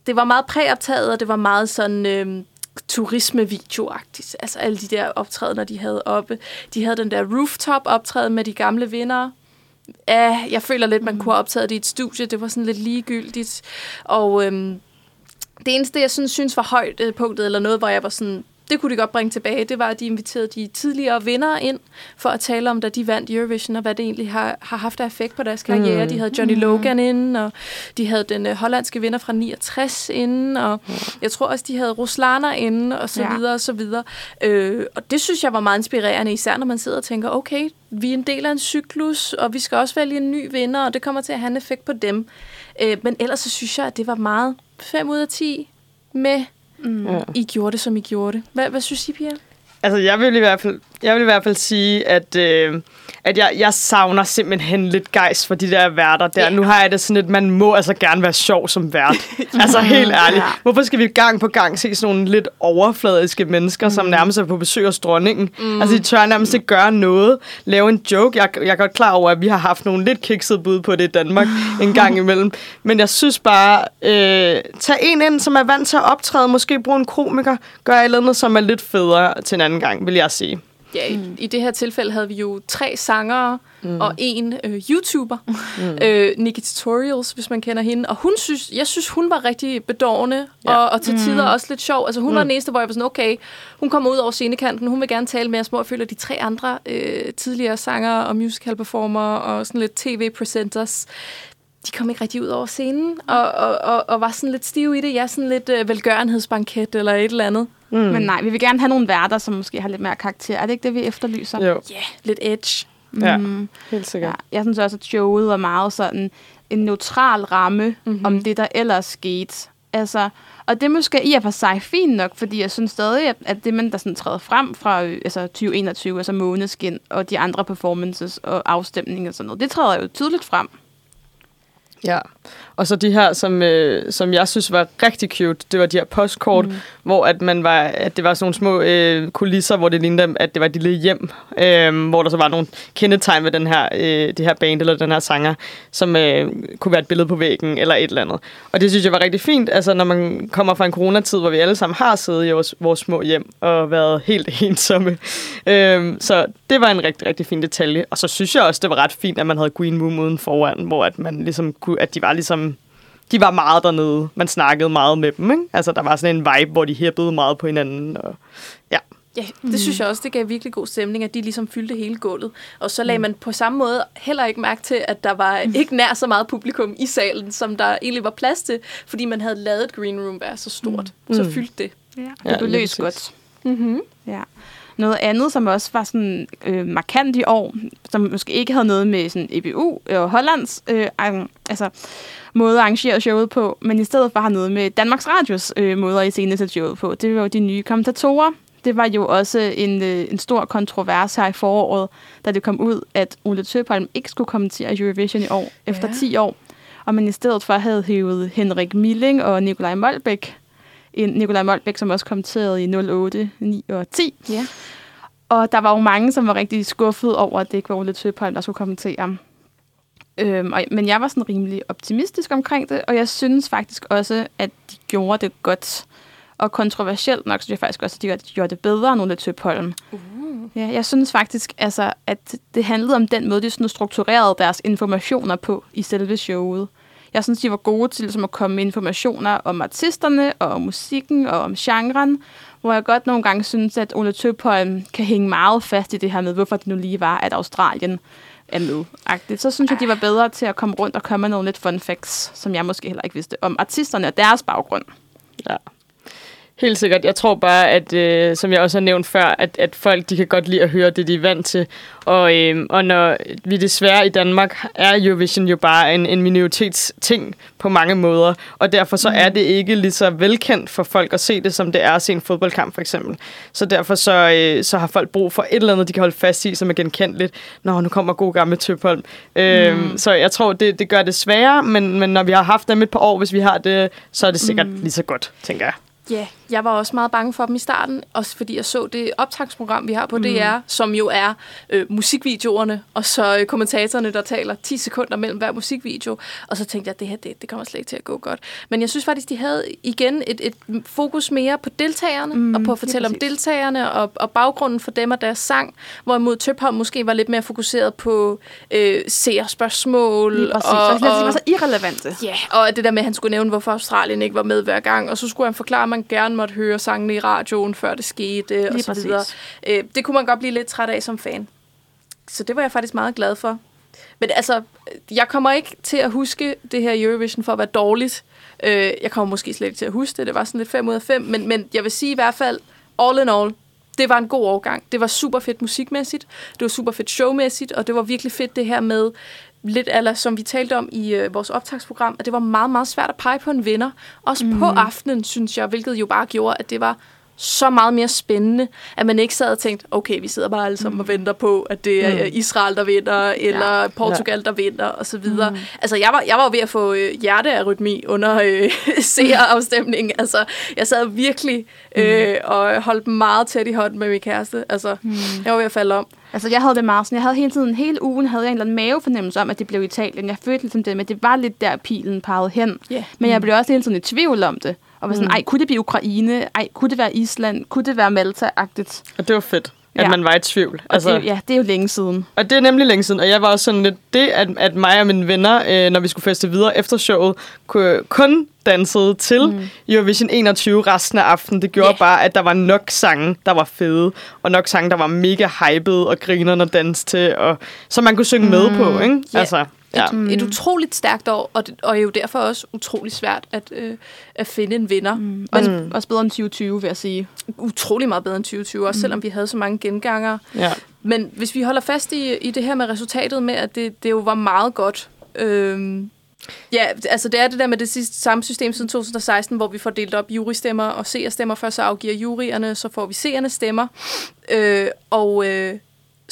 Det var meget præoptaget, og det var meget sådan... Øh, turismevideoagtigt. Altså alle de der optrædener, de havde oppe. De havde den der rooftop-optræden med de gamle vinder. Ja, jeg føler lidt, man kunne have optaget det i et studie. Det var sådan lidt ligegyldigt. Og øhm, det eneste, jeg sådan, synes var højdepunktet, eller noget, hvor jeg var sådan, det kunne de godt bringe tilbage, det var, at de inviterede de tidligere vindere ind for at tale om, da de vandt Eurovision, og hvad det egentlig har, har haft af effekt på deres karriere. Mm. De havde Johnny Logan inden, og de havde den øh, hollandske vinder fra 69 inden, og jeg tror også, de havde Ruslaner inden, og så Ja. videre, og så videre. Øh, og det synes jeg var meget inspirerende, især når man sidder og tænker, okay, vi er en del af en cyklus, og vi skal også vælge en ny vinder, og det kommer til at have en effekt på dem. Øh, men ellers så synes jeg, at det var meget 5 ud af 10 med, Mm. Ja. I gjorde det, som I gjorde det. Hvad, hvad synes I, Pia? Altså, jeg vil i hvert fald, jeg vil i hvert fald sige, at, øh, at jeg, jeg savner simpelthen lidt gejst for de der værter der. Ja. Nu har jeg det sådan, at man må altså gerne være sjov som vært. (laughs) altså, helt ærligt. Hvorfor skal vi gang på gang se sådan nogle lidt overfladiske mennesker, som nærmest er på besøg hos dronningen? Mm. Altså, de tør nærmest ikke gøre noget. Lave en joke. Jeg, jeg er godt klar over, at vi har haft nogle lidt kiksede bud på det i Danmark (laughs) en gang imellem. Men jeg synes bare, øh, tag en ind, som er vant til at optræde. Måske bruge en komiker. Gør et eller andet, som er lidt federe til en anden gang, vil jeg sige. Ja, i, i det her tilfælde havde vi jo tre sangere mm. og en øh, YouTuber, mm. øh, Nikki Tutorials, hvis man kender hende. Og hun synes, jeg synes, hun var rigtig bedårende Ja. og, og til tider også lidt sjov. Altså hun mm. var den eneste, hvor jeg var sådan, okay, hun kommer ud over scenekanten, hun vil gerne tale med os, hvor jeg føler, de tre andre øh, tidligere sangere og musical performer og sådan lidt tv-presenters, de kom ikke rigtig ud over scenen, og, og, og, og var sådan lidt stive i det. Jeg er sådan lidt øh, velgørenhedsbanket eller et eller andet. Mm. Men nej, vi vil gerne have nogle værter, som måske har lidt mere karakter. Er det ikke det, vi efterlyser? Jo, Ja, yeah, lidt edge. ja, Mm. helt sikkert. Ja, jeg synes også, at showet var meget sådan en neutral ramme Mhm. mm-hmm. om det, der ellers skete. Altså, og det er måske i og for sig fint nok, fordi jeg synes stadig, at, at det, man der sådan træder frem fra øh, altså 2021, altså Måneskin og de andre performances og afstemninger og sådan noget, det træder jo tydeligt frem. Ja, og så de her, som, øh, som jeg synes var rigtig cute, det var de her postkort, mm hvor at man var, at det var sådan nogle små øh, kulisser, hvor det lignede, at det var et lille hjem, øh, hvor der så var nogle kendetegn ved den her, øh, det her band eller den her sanger, som øh, kunne være et billede på væggen eller et eller andet. Og det synes jeg var rigtig fint, altså når man kommer fra en coronatid, hvor vi alle sammen har siddet i vores, vores små hjem og været helt (laughs) ensomme. Øh, så det var en rigtig, rigtig fin detalje. Og så synes jeg også, det var ret fint, at man havde Green Room uden foran, hvor at man ligesom kunne, at de var ligesom de var meget dernede. Man snakkede meget med dem, ikke? Altså, der var sådan en vibe, hvor de hæppede meget på hinanden. Og, ja. Ja, det mm. synes jeg også, det gav virkelig god stemning, at de ligesom fyldte hele gulvet. Og så lagde man på samme måde heller ikke mærke til, at der var ikke nær så meget publikum i salen, som der egentlig var plads til, fordi man havde lavet Green Room være så stort. Mm. Så fyldte det. Ja, Ja, det blev lige løst godt. Mm-hmm. Ja. Noget andet, som også var sådan øh, markant i år, som måske ikke havde noget med sådan EBU og Hollands øh, altså, måde at arrangere showet på, men i stedet for har noget med Danmarks Radios øh, måde at iscenesætte showet på. Det var jo de nye kommentatorer. Det var jo også en, øh, en stor kontrovers her i foråret, da det kom ud, at Ole Tøpholm ikke skulle kommentere Eurovision i år, efter Ja. 10 år. Og man i stedet for havde hævet Henrik Milling og Nikolaj Molbæk. Nikolaj Molbæk, som også kommenterede i 08, 9 og 10. Ja. Og der var jo mange, som var rigtig skuffet over, at det ikke var Ole Tøpholm, der skulle kommentere. Øhm, og, men jeg var sådan rimelig optimistisk omkring det, og jeg synes faktisk også, at de gjorde det godt. Og kontroversielt nok, synes jeg faktisk også, at de gjorde- de gjorde det bedre end Ole Tøpholm. Uh. Ja, jeg synes faktisk, altså, at det handlede om den måde, de sådan strukturerede deres informationer på i selve showet. Jeg synes, de var gode til ligesom, at komme med informationer om artisterne, og om musikken, og om genren, hvor jeg godt nogle gange synes, at Ole Tøpholm kan hænge meget fast i det her med, hvorfor det nu lige var, at Australien er med. -agtigt. Så synes jeg, de var bedre til at komme rundt og komme med nogle lidt fun facts, som jeg måske heller ikke vidste, om artisterne og deres baggrund. Ja. Helt sikkert. Jeg tror bare, at øh, som jeg også har nævnt før, at, at folk de kan godt lide at høre det, de er vant til. Og, øh, og når vi desværre i Danmark er Eurovision jo bare en, en minoritetsting på mange måder. Og derfor så er det ikke lige så velkendt for folk at se det, som det er at se en fodboldkamp for eksempel. Så derfor så, øh, så har folk brug for et eller andet, de kan holde fast i, som er genkendeligt. Nå, nu kommer god gamle Tøpholm. Øh, Så jeg tror, det, det gør det sværere, men, men når vi har haft dem et par år, hvis vi har det, så er det sikkert lige så godt, tænker jeg. Ja, jeg var også meget bange for dem i starten, også fordi jeg så det optagsprogram, vi har på DR, som jo er øh, musikvideoerne, og så øh, kommentatorerne, der taler 10 sekunder mellem hver musikvideo. Og så tænkte jeg, at det her det, det kommer slet ikke til at gå godt. Men jeg synes faktisk, de havde igen et, et fokus mere på deltagerne, mm, og på at fortælle om deltagerne, og, og baggrunden for dem og deres sang, hvorimod Tøpholm måske var lidt mere fokuseret på øh, seerspørgsmål. Og, Og, og, og, var så irrelevante. Ja, og det der med, at han skulle nævne, hvorfor Australien ikke var med hver gang, og så skulle han forklare, at man gerne måtte høre sangene i radioen, før det skete, og så videre. Øh, det kunne man godt blive lidt træt af som fan. Så det var jeg faktisk meget glad for. Men altså, jeg kommer ikke til at huske det her Eurovision for at være dårligt. Øh, jeg kommer måske slet ikke til at huske det. Det var sådan lidt 5 ud af 5. Men, men jeg vil sige i hvert fald, all in all, det var en god årgang. Det var super fedt musikmæssigt, det var super fedt showmæssigt, og det var virkelig fedt det her med, lidt eller som vi talte om i øh, vores optagsprogram, at det var meget, meget svært at pege på en vinder. Også mm. på aftenen, synes jeg, hvilket jo bare gjorde, at det var så meget mere spændende, at man ikke sad og tænkte, okay, vi sidder bare alle sammen og venter på, at det er mm. Israel, der vinder, eller ja. Portugal, der vinder, og så videre. Mm. Altså, jeg var, jeg var ved at få øh, hjertearytmi under øh, (laughs) seerafstemningen. Altså, jeg sad virkelig øh, og holdt meget tæt i hånden med min kæreste. Altså, mm. jeg var ved at falde om. Altså, jeg havde det meget sådan. Jeg havde hele tiden, hele ugen, havde jeg en eller anden mavefornemmelse om, at det blev Italien. Jeg følte ligesom det, men det var lidt der, pilen pegede hen. Ja. Men jeg blev også hele tiden i tvivl om det. Og var sådan, ej, kunne det blive Ukraine? Ej, kunne det være Island? Kunne det være Malta-agtigt? Og det var fedt, at Ja. man var i tvivl. Og altså, det, ja, det er jo længe siden. Og det er nemlig længe siden, og jeg var også sådan lidt det, at, at mig og mine venner, øh, når vi skulle feste videre efter showet, kunne, kun dansede til mm. Eurovision 21 resten af aftenen. Det gjorde yeah. bare, at der var nok sange, der var fede, og nok sange, der var mega hyped og grinerne at danse til, og som man kunne synge mm. med på, ikke? Ja. Altså, ja. Et, et utroligt stærkt år, og, det, og jo derfor også utrolig svært at, øh, at finde en vinder. Mm. Også, mm. også bedre end 2020, vil jeg sige. Utrolig meget bedre end 2020, også mm. selvom vi havde så mange genganger. ja. Men hvis vi holder fast i, i det her med resultatet med, at det, det jo var meget godt. Øhm, ja, altså det er det der med det sidste, samme system siden 2016, hvor vi får delt op jurystemmer og seerstemmer. Først så afgiver juryerne, så får vi seernes stemmer. Øh, og øh,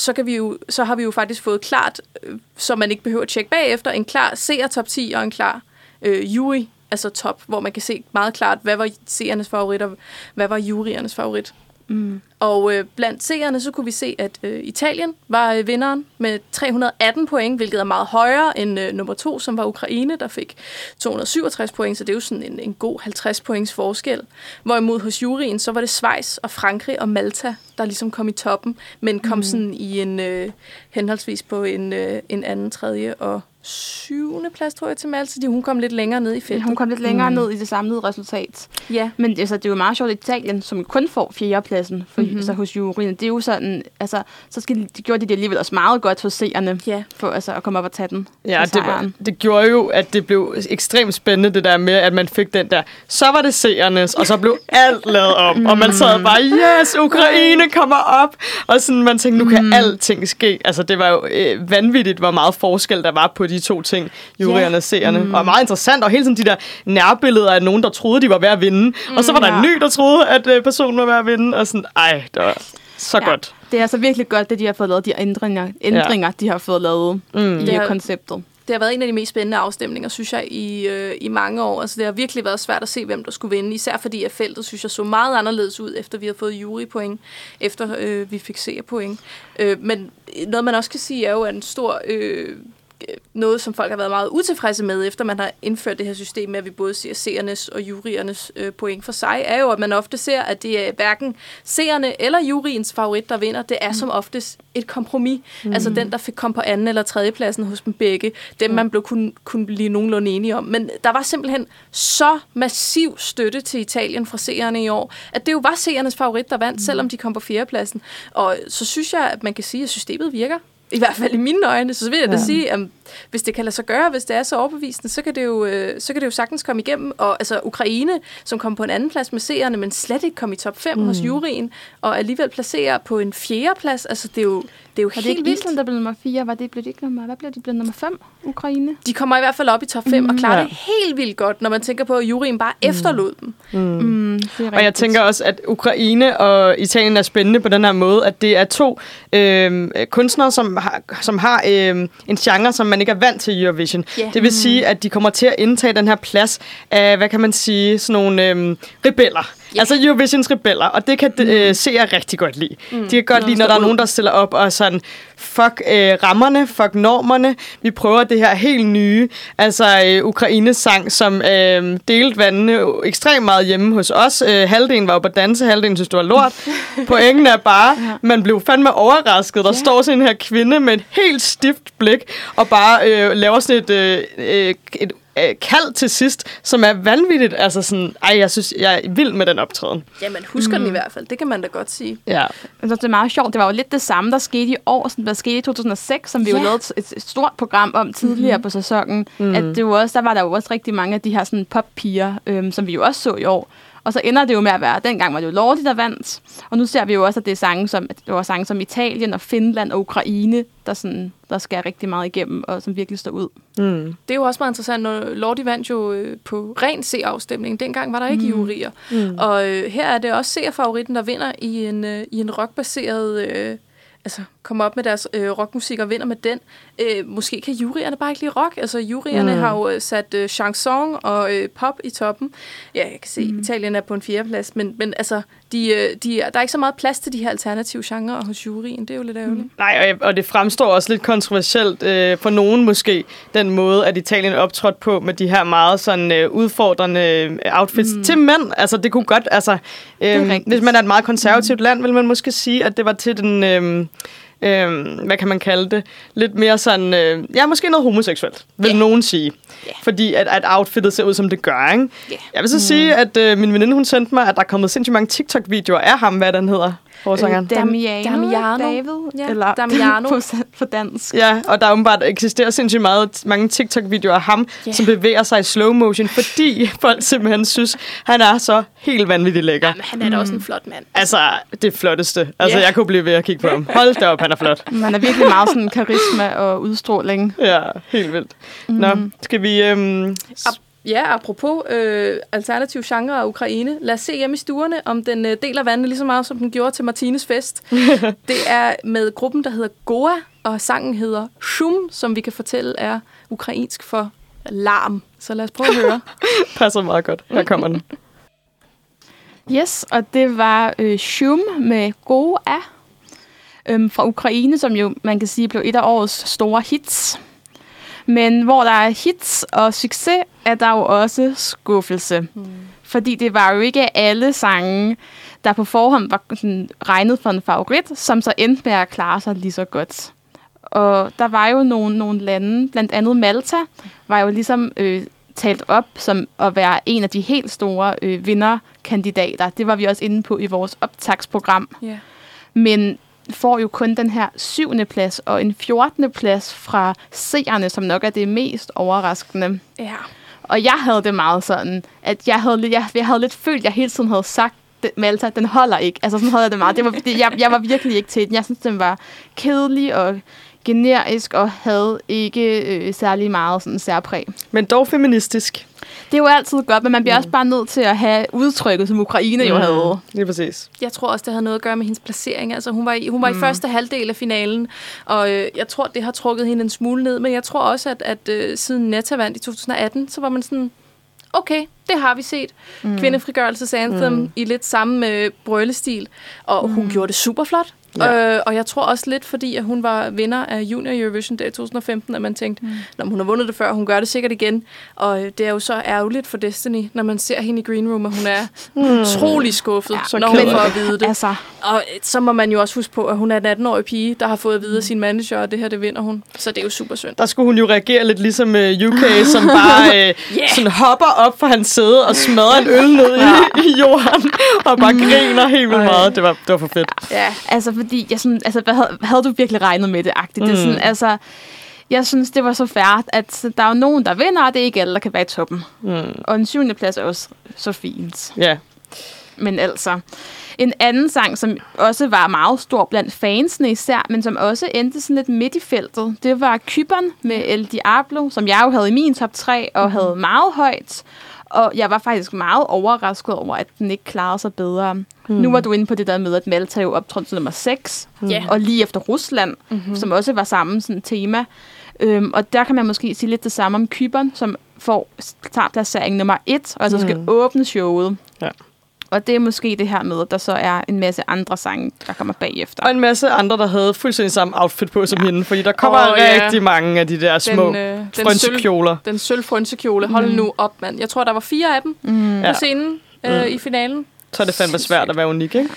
så, kan vi jo, så har vi jo faktisk fået klart, øh, så man ikke behøver at tjekke bagefter, en klar seer top 10 og en klar øh, jury, altså top, hvor man kan se meget klart, hvad var seernes favorit og hvad var juryernes favorit. Mm. Og øh, blandt seerne, så kunne vi se, at øh, Italien var øh, vinderen med 318 point, hvilket er meget højere end øh, nummer to, som var Ukraine, der fik 267 point, så det er jo sådan en, en god 50 points forskel. Hvorimod hos juryen, så var det Schweiz og Frankrig og Malta, der ligesom kom i toppen, men kom mm. sådan i en øh, henholdsvis på en, øh, en anden, tredje og syvende plads, tror jeg, til Malta. De, hun kom lidt længere ned i feltet. Hun kom lidt længere mm. ned i det samlede resultat. Ja. Men altså, det er jo meget sjovt, at Italien, som kun får fjerdepladsen for, Mhm. mm-hmm. altså, hos juryen, det er jo sådan, altså, så skal de, de gjorde de det alligevel også meget godt hos seerne, Ja. for altså, at komme op og tage den. Ja, det, var, det gjorde jo, at det blev ekstremt spændende, det der med, at man fik den der, så var det seernes, og så blev (laughs) alt lavet om, og man sad bare, yes, Ukraine kommer op, og sådan, man tænkte, nu kan mm. alting ske. Altså, det var jo øh, vanvittigt, hvor meget forskel der var på de to ting, juryerne og seerne. Mm. Og meget interessant, og hele tiden de der nærbilleder af nogen, der troede, de var ved at vinde, mm, og så var der en ja. ny, der troede, at øh, personen var ved at vinde, og sådan, ej, det var så ja. godt. Det er altså virkelig godt, det de har fået lavet, de ændringer, ændringer ja. de har fået lavet mm. i Det har- konceptet. Det har været en af de mest spændende afstemninger, synes jeg, i, øh, i mange år. Altså, det har virkelig været svært at se, hvem der skulle vinde. Især fordi, at feltet, synes jeg, så meget anderledes ud, efter vi har fået jurypoint, efter øh, vi fik seerpoint. Øh, men noget, man også kan sige, er jo, at en stor... Øh, noget, som folk har været meget utilfredse med, efter man har indført det her system med, at vi både ser seernes og juryernes øh, point for sig, er jo, at man ofte ser, at det er hverken seerne eller juryens favorit, der vinder. Det er mm. som oftest et kompromis. Mm. Altså den, der fik kom på anden eller tredje pladsen hos dem begge. Dem, man blev kunne, kunne blive nogenlunde enige om. Men der var simpelthen så massiv støtte til Italien fra seerne i år, at det jo var seernes favorit, der vandt, mm. selvom de kom på fjerdepladsen. Og så synes jeg, at man kan sige, at systemet virker. I hvert fald i mine øjne. Så vil jeg da Ja. sige, at hvis det kan lade sig gøre, hvis det er så overbevisende, så kan det jo, øh, så kan det jo sagtens komme igennem. Og altså Ukraine, som kom på en anden plads med seerne, men slet ikke kom i top 5 mm. hos juryen, og alligevel placerer på en fjerde plads, altså det er jo, det er jo Var det helt ikke vildt. Island, der blev nummer 4? Var det, blev det ikke nummer, hvad blev de blevet nummer 5? Ukraine? De kommer i hvert fald op i top 5 mm, og klarer Ja. det helt vildt godt, når man tænker på, at juryen bare mm. efterlod dem. Mm, det er Og jeg tænker også, at Ukraine og Italien er spændende på den her måde, at det er to øh, kunstnere, som har, som har øh, en genre, som man ikke er vant til Eurovision. Ja. Det vil sige, at de kommer til at indtage den her plads af, hvad kan man sige, sådan nogle øh, rebeller. Ja. Altså Eurovisions rebeller, og det kan øh, se jeg rigtig godt lide. Mm. De kan godt lide, når der er nogen, der stiller op og sådan, fuck øh, rammerne, fuck normerne, vi prøver det her helt nye, altså øh, Ukraines sang, som øh, delte vandene ekstremt meget hjemme hos os. Øh, halvdelen var jo på danse, halvdelen synes, det var lort. (laughs) Pointen er bare, man blev fandme overrasket. Der Ja. står sådan en her kvinde med et helt stift blik, og bare øh, laver sådan et, øh, øh, et øh, kald til sidst, som er vanvittigt. Altså sådan, ej, jeg synes, jeg er vild med den optræden. Ja, man husker mm. den i hvert fald. Det kan man da godt sige. Ja. Jeg synes, det er meget sjovt. Det var jo lidt det samme, der skete i år, som der skete i 2006, som vi Ja. jo lavede et, et stort program om tidligere mm-hmm. på sæsonen. Mm. At det var også, der var der jo også rigtig mange af de her sådan poppiger, øhm, som vi jo også så i år. Og så ender det jo med at være, dengang var det jo Lordi, der vandt. Og nu ser vi jo også, at det er sange som, at det var sange som Italien og Finland og Ukraine, der, sådan, der skærer rigtig meget igennem, og som virkelig står ud. Mm. Det er jo også meget interessant, når Lordi vandt jo øh, på ren C-afstemning. Dengang var der ikke mm. jurier. Mm. Og øh, her er det også C-favoritten, der vinder i en, øh, i en rockbaseret... Øh, altså, kommer op med deres øh, rockmusik og vinder med den. Øh, måske kan jurierne bare ikke lide rock. Altså, jurierne mm. har jo øh, sat øh, chanson og øh, pop i toppen. Ja, jeg kan se, mm. Italien er på en fjerdeplads, men, men altså, de, øh, de, der er ikke så meget plads til de her alternative genrer hos juryen. Det er jo lidt ærgerligt. Mm. Nej, og, og det fremstår også lidt kontroversielt øh, for nogen måske, den måde, at Italien optrådte på med de her meget sådan øh, udfordrende øh, outfits mm. til mænd. Altså, det kunne godt, altså, øh, hvis man er et meget konservativt mm. land, vil man måske sige, at det var til den... Øh, øh, hvad kan man kalde det, lidt mere sådan, øh, ja, måske noget homoseksuelt, vil Ja. nogen sige. Ja. Fordi at, at outfittet ser ud, som det gør, ikke? Ja. Jeg vil så mm. sige, at øh, min veninde, hun sendte mig, at der er kommet sindssygt mange TikTok-videoer af ham, hvad den hedder, forsangeren. Øh, Damiano, Damiano. David, Ja, eller (laughs) Damiano. på, på dansk. Ja, og der åbenbart eksisterer sindssygt meget, mange TikTok-videoer af ham, Ja. yeah. som bevæger sig i slow motion, fordi (laughs) folk simpelthen synes, han er så helt vanvittigt lækker. Men han er da også en flot mand. Altså, det flotteste. Altså, Ja. jeg kunne blive ved at kigge på ham. Hold da op, han er flot. (laughs) Man er virkelig meget sådan karisma og udstråling. Ja, helt vildt. Nå, skal vi... Øhm, ja, apropos øh, alternativ genre af Ukraine. Lad os se hjemme i stuerne, om den øh, deler vandene lige så meget, som den gjorde til Martines fest. (laughs) det er med gruppen, der hedder Goa, og sangen hedder Shum, som vi kan fortælle er ukrainsk for larm. Så lad os prøve at høre. (laughs) passer meget godt. Her kommer den. Yes, og det var øh, Shum med Goa øhm, fra Ukraine, som jo, man kan sige, blev et af årets store hits. Men hvor der er hits og succes, er der jo også skuffelse. Mm. Fordi det var jo ikke alle sange, der på forhånd var sådan regnet for en favorit, som så endte med at klare sig lige så godt. Og der var jo nogle, nogle lande, blandt andet Malta, var jo ligesom øh, talt op som at være en af de helt store øh, vinderkandidater. Det var vi også inde på i vores optagsprogram. Ja. Men får jo kun den her syvende plads og en 14. plads fra seerne, som nok er det mest overraskende. Ja. Og jeg havde det meget sådan, at jeg havde, lidt- jeg, jeg havde lidt følt, at jeg hele tiden havde sagt, "Det- Malta, den holder ikke. Altså sådan havde jeg det meget. Det var, det, jeg, jeg var virkelig ikke til den. Jeg synes, den var kedelig og generisk og havde ikke øh, særlig meget sådan særpræg. Men dog feministisk. Det er jo altid godt, men man bliver mm. også bare nødt til at have udtrykket, som Ukraine jo havde. Lige præcis. Jeg tror også, det havde noget at gøre med hendes placering. Altså, hun var i, hun var mm. i første halvdel af finalen, og øh, jeg tror, det har trukket hende en smule ned. Men jeg tror også, at, at øh, siden Netta vandt i 2018, så var man sådan, okay, det har vi set. Mm. Kvindefrigørelsesanthem mm. i lidt samme øh, brølestil, og mm. hun gjorde det super flot. Ja. Øh, og jeg tror også lidt, fordi at hun var vinder af Junior Eurovision der i 2015, at man tænkte, mm. når hun har vundet det før, hun gør det sikkert igen. Og øh, det er jo så ærgerligt for Destiny, når man ser hende i Green Room, at hun er mm. utrolig skuffet, Så ja, når hun får at det. vide det. Altså, Og øh, så må man jo også huske på, at hun er en 18-årig pige, der har fået at vide af sin manager, og det her, det vinder hun. Så det er jo super synd. Der skulle hun jo reagere lidt ligesom uh, UK, (laughs) som bare uh, yeah. sådan hopper op fra hans sæde og smadrer en øl ned i, i jorden, og bare griner helt vildt meget. Det var, det var for fedt. Ja. altså fordi, jeg sådan, altså, hvad havde, havde du virkelig regnet med det? -agtigt? Det er sådan, altså, jeg synes, det var så færdigt, at der er jo nogen, der vinder, og det er ikke alle, der kan være i toppen. Mm. Og en syvende plads er også så fint. Ja. Men altså, en anden sang, som også var meget stor blandt fansene især, men som også endte sådan lidt midt i feltet, det var Kyberen med El Diablo, som jeg jo havde i min top 3 og havde meget højt. Og jeg var faktisk meget overrasket over, at den ikke klarede sig bedre. Mm. Nu var du inde på det der med, at Malta jo optrådte til nummer 6, Ja. og lige efter Rusland, mm-hmm. som også var samme sådan, tema. Øhm, og der kan man måske sige lidt det samme om Kyberen, som får tager placering nummer 1, og altså skal Mm. åbne showet. Ja. Og det er måske det her med, at der så er en masse andre sange, der kommer bagefter. Og en masse andre, der havde fuldstændig samme outfit på som ja. hende, fordi der kommer oh, ja. rigtig mange af de der små Den, øh, den frønsekjoler. Den sølvfrønsekjole. Hold nu op, mand. Jeg tror, der var fire af dem mm. Ja. på scenen øh, i finalen. Så er det fandme svært at være unik, ikke?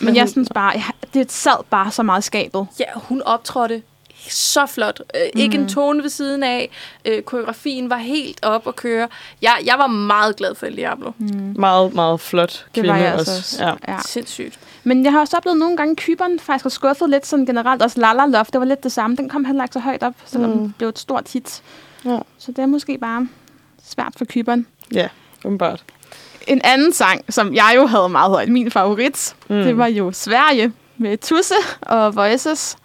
Men jeg synes bare, jeg, det sad bare så meget skabet. Ja, hun optrådte så flot. Øh, ikke en tone ved siden af. Øh, koreografien var helt op at køre. Jeg, jeg var meget glad for El Diablo. Mm. Meget, meget flot Det kvinde var jeg altså også. også. Ja. Ja. Sindssygt. Men jeg har også oplevet nogle gange, Kyberen faktisk har skuffet lidt sådan generelt. Også Lala Love, det var lidt det samme. Den kom heller ikke så højt op, selvom mm. den blev et stort hit. Ja. Så det er måske bare svært for Kyberen. ja, åbenbart. En anden sang, som jeg jo havde meget højt, min favorit, mm. det var jo Sverige med Tusse og Voices,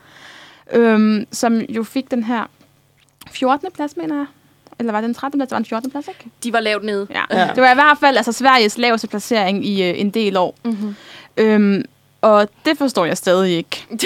øhm, som jo fik den her 14. plads, mener jeg. Eller var det en 13. plads? Det var en 14. plads, ikke? De var lavt nede. Ja. Ja. ja. Det var i hvert fald altså, Sveriges laveste placering i øh, en del år. Mm-hmm. Øhm, og det forstår jeg stadig ikke. (laughs)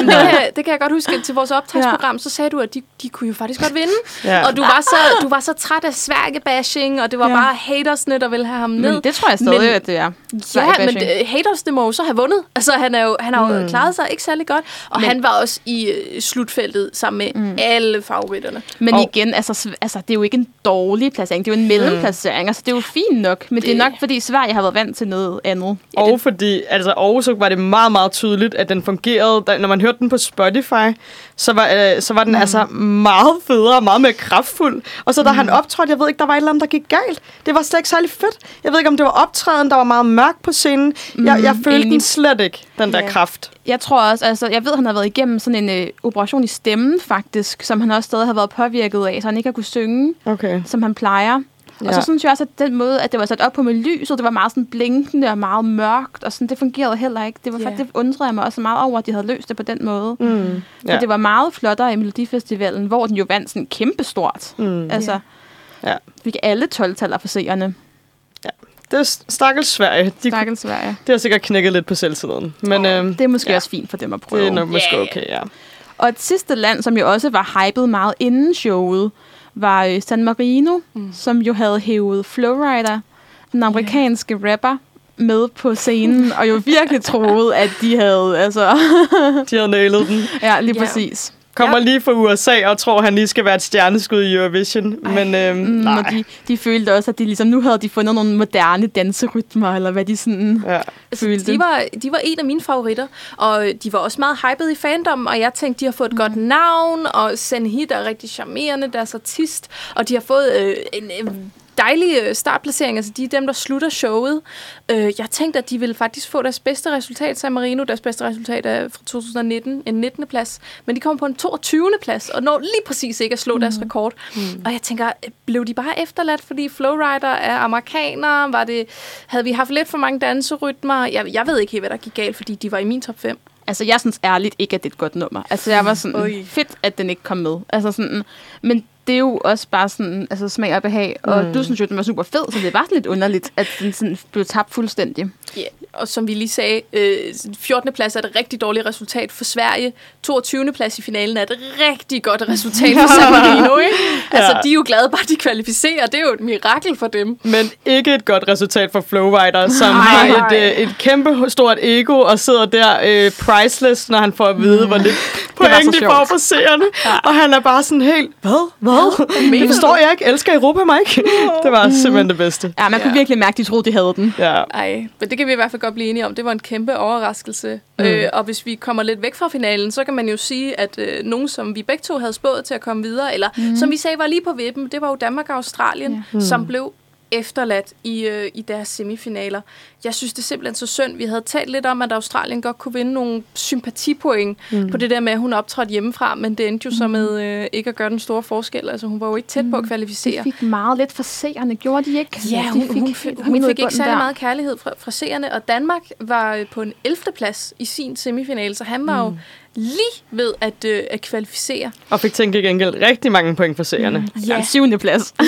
Det, kan, det kan jeg godt huske, til vores optagsprogram, ja. så sagde du, at de, de kunne jo faktisk godt vinde. Ja. Og du var så, du var så træt af Sverige-bashing, og det var Ja. ja. bare hatersne, der ville have ham ned. Men det tror jeg stadig, Men- at det er. Ja, men Sverige-bashing. haters, det må jo så have vundet. Altså, han, er jo, han har jo Mm. klaret sig ikke særlig godt. Og Men- han var også i øh, slutfeltet sammen med mm. alle favoritterne. Men Og- igen, altså, altså, det er jo ikke en dårlig placering. Det er jo en mellemplacering. Altså, det er jo fint nok. Men det, det er Det- nok, fordi Sverige har været vant til noget andet. Og fordi, altså, og så var det meget, meget tydeligt, at den fungerede. Da, når man hørte den på Spotify, så var, øh, så var den mm. altså meget federe og meget mere kraftfuld. Og så da mm. han optrådte, jeg ved ikke, der var et eller andet, der gik galt. Det var slet ikke særlig fedt. Jeg ved ikke, om det var optræden, der var meget mørk på scenen. Mm, jeg, jeg følte enig. den slet ikke, den der kraft. Jeg tror også, altså, jeg ved, han har været igennem sådan en øh, operation i stemmen, faktisk, som han også stadig har været påvirket af, så han ikke har kunne synge, Okay. som han plejer. Ja. Og så Ja. synes jeg også, at den måde, at det var sat op på med lyset, det var meget sådan blinkende og meget mørkt, og sådan, det fungerede heller ikke. Det var Ja. faktisk, det undrede jeg mig også meget over, at de havde løst det på den måde. Mm. Ja. Ja. det var meget flottere i Melodifestivalen, hvor den jo vandt sådan kæmpestort. Mm. Altså, Ja. fik alle 12-taller for seerne. Det er stakkels Sverige. De, Stakkels Sverige. det har sikkert knækket lidt på selvtilliden. Men øh, Det er måske ja. også fint for dem at prøve. det er nok måske Ja. okay, ja. Og et sidste land, som jo også var hyped meget inden showet, var øh, San Marino, mm. som jo havde hævet Flowrider, den amerikanske rapper, med på scenen, og jo virkelig (laughs) troede, at de havde, altså, De havde nailet den. (laughs) ja, lige Ja. præcis. Kommer Ja. lige fra USA og tror, han lige skal være et stjerneskud i Eurovision. Men øhm, Mm, nej. og de, de følte også, at de ligesom, nu havde de fundet nogle moderne danserytmer, eller hvad de sådan Ja. Altså, følte. de, var, de var en af mine favoritter, og de var også meget hyped i fandom, og jeg tænkte, de har fået et godt navn, og Senhit er rigtig charmerende, deres artist, og de har fået øh, en øh, dejlig øh, startplacering, altså de er dem, der slutter showet. Øh, jeg tænkte, at de ville faktisk få deres bedste resultat, San Marino, deres bedste resultat er fra 2019, en 19. plads, men de kom på en 22. plads, og når lige præcis ikke at slå mm. deres rekord. Mm. Og jeg tænker, blev de bare efterladt, fordi Flowrider er amerikanere? Var det, havde vi haft lidt for mange danserytmer? Jeg, jeg ved ikke helt, hvad der gik galt, fordi de var i min top 5. Altså, jeg synes ærligt ikke, at det er et godt nummer. Altså, jeg var sådan, Oj. fedt, at den ikke kom med. Altså sådan, men det er jo også bare sådan, altså smag og behag. Og du synes jo, den var super fed, så det var lidt underligt, at den sådan blev tabt fuldstændig. Ja, og som vi lige sagde, øh, 14. plads er et rigtig dårligt resultat for Sverige. 22. plads i finalen er et rigtig godt resultat for San Marino, ikke? (laughs) Altså, Ja. de er jo glade bare, de kvalificerer. Det er jo et mirakel for dem. Men ikke et godt resultat for Flowrider, som Nej, har et, nej. øh, et kæmpe stort ego og sidder der øh, priceless, når han får at vide, hvor lidt (laughs) point de får for seerne. Og han er bare sådan helt, hvad? Hvad? Det forstår jeg ikke. Elsker Europa mig ikke? (laughs) Det var simpelthen det bedste. Ja, man kunne Ja. virkelig mærke, at de troede, de havde den. Ja. Ej, men det kan vi i hvert fald godt blive enige om. Det var en kæmpe overraskelse. Mm. Øh, og hvis vi kommer lidt væk fra finalen, så kan man jo sige, at øh, nogen, som vi begge to havde spået til at komme videre, eller mm. som vi sagde var lige på vippen, det var jo Danmark og Australien, ja. mm. som blev efterladt i, øh, i deres semifinaler. Jeg synes, det er simpelthen så synd. Vi havde talt lidt om, at Australien godt kunne vinde nogle sympatipoint mm. på det der med, at hun optrådte hjemmefra, men det endte jo så med øh, ikke at gøre den store forskel. Altså, hun var jo ikke tæt på at De kvalificere. fik meget lidt for seerne, gjorde de ikke? Ja, de hun, hun, fik, hun ned i fik ikke særlig der. meget kærlighed fra, fra seerne, og Danmark var øh, på en 11. plads i sin semifinale, så han var mm. jo lige ved at, øh, at kvalificere. Og fik tænkt gengæld rigtig mange point for seerne. Mm. Ja, en syvende plads. (laughs)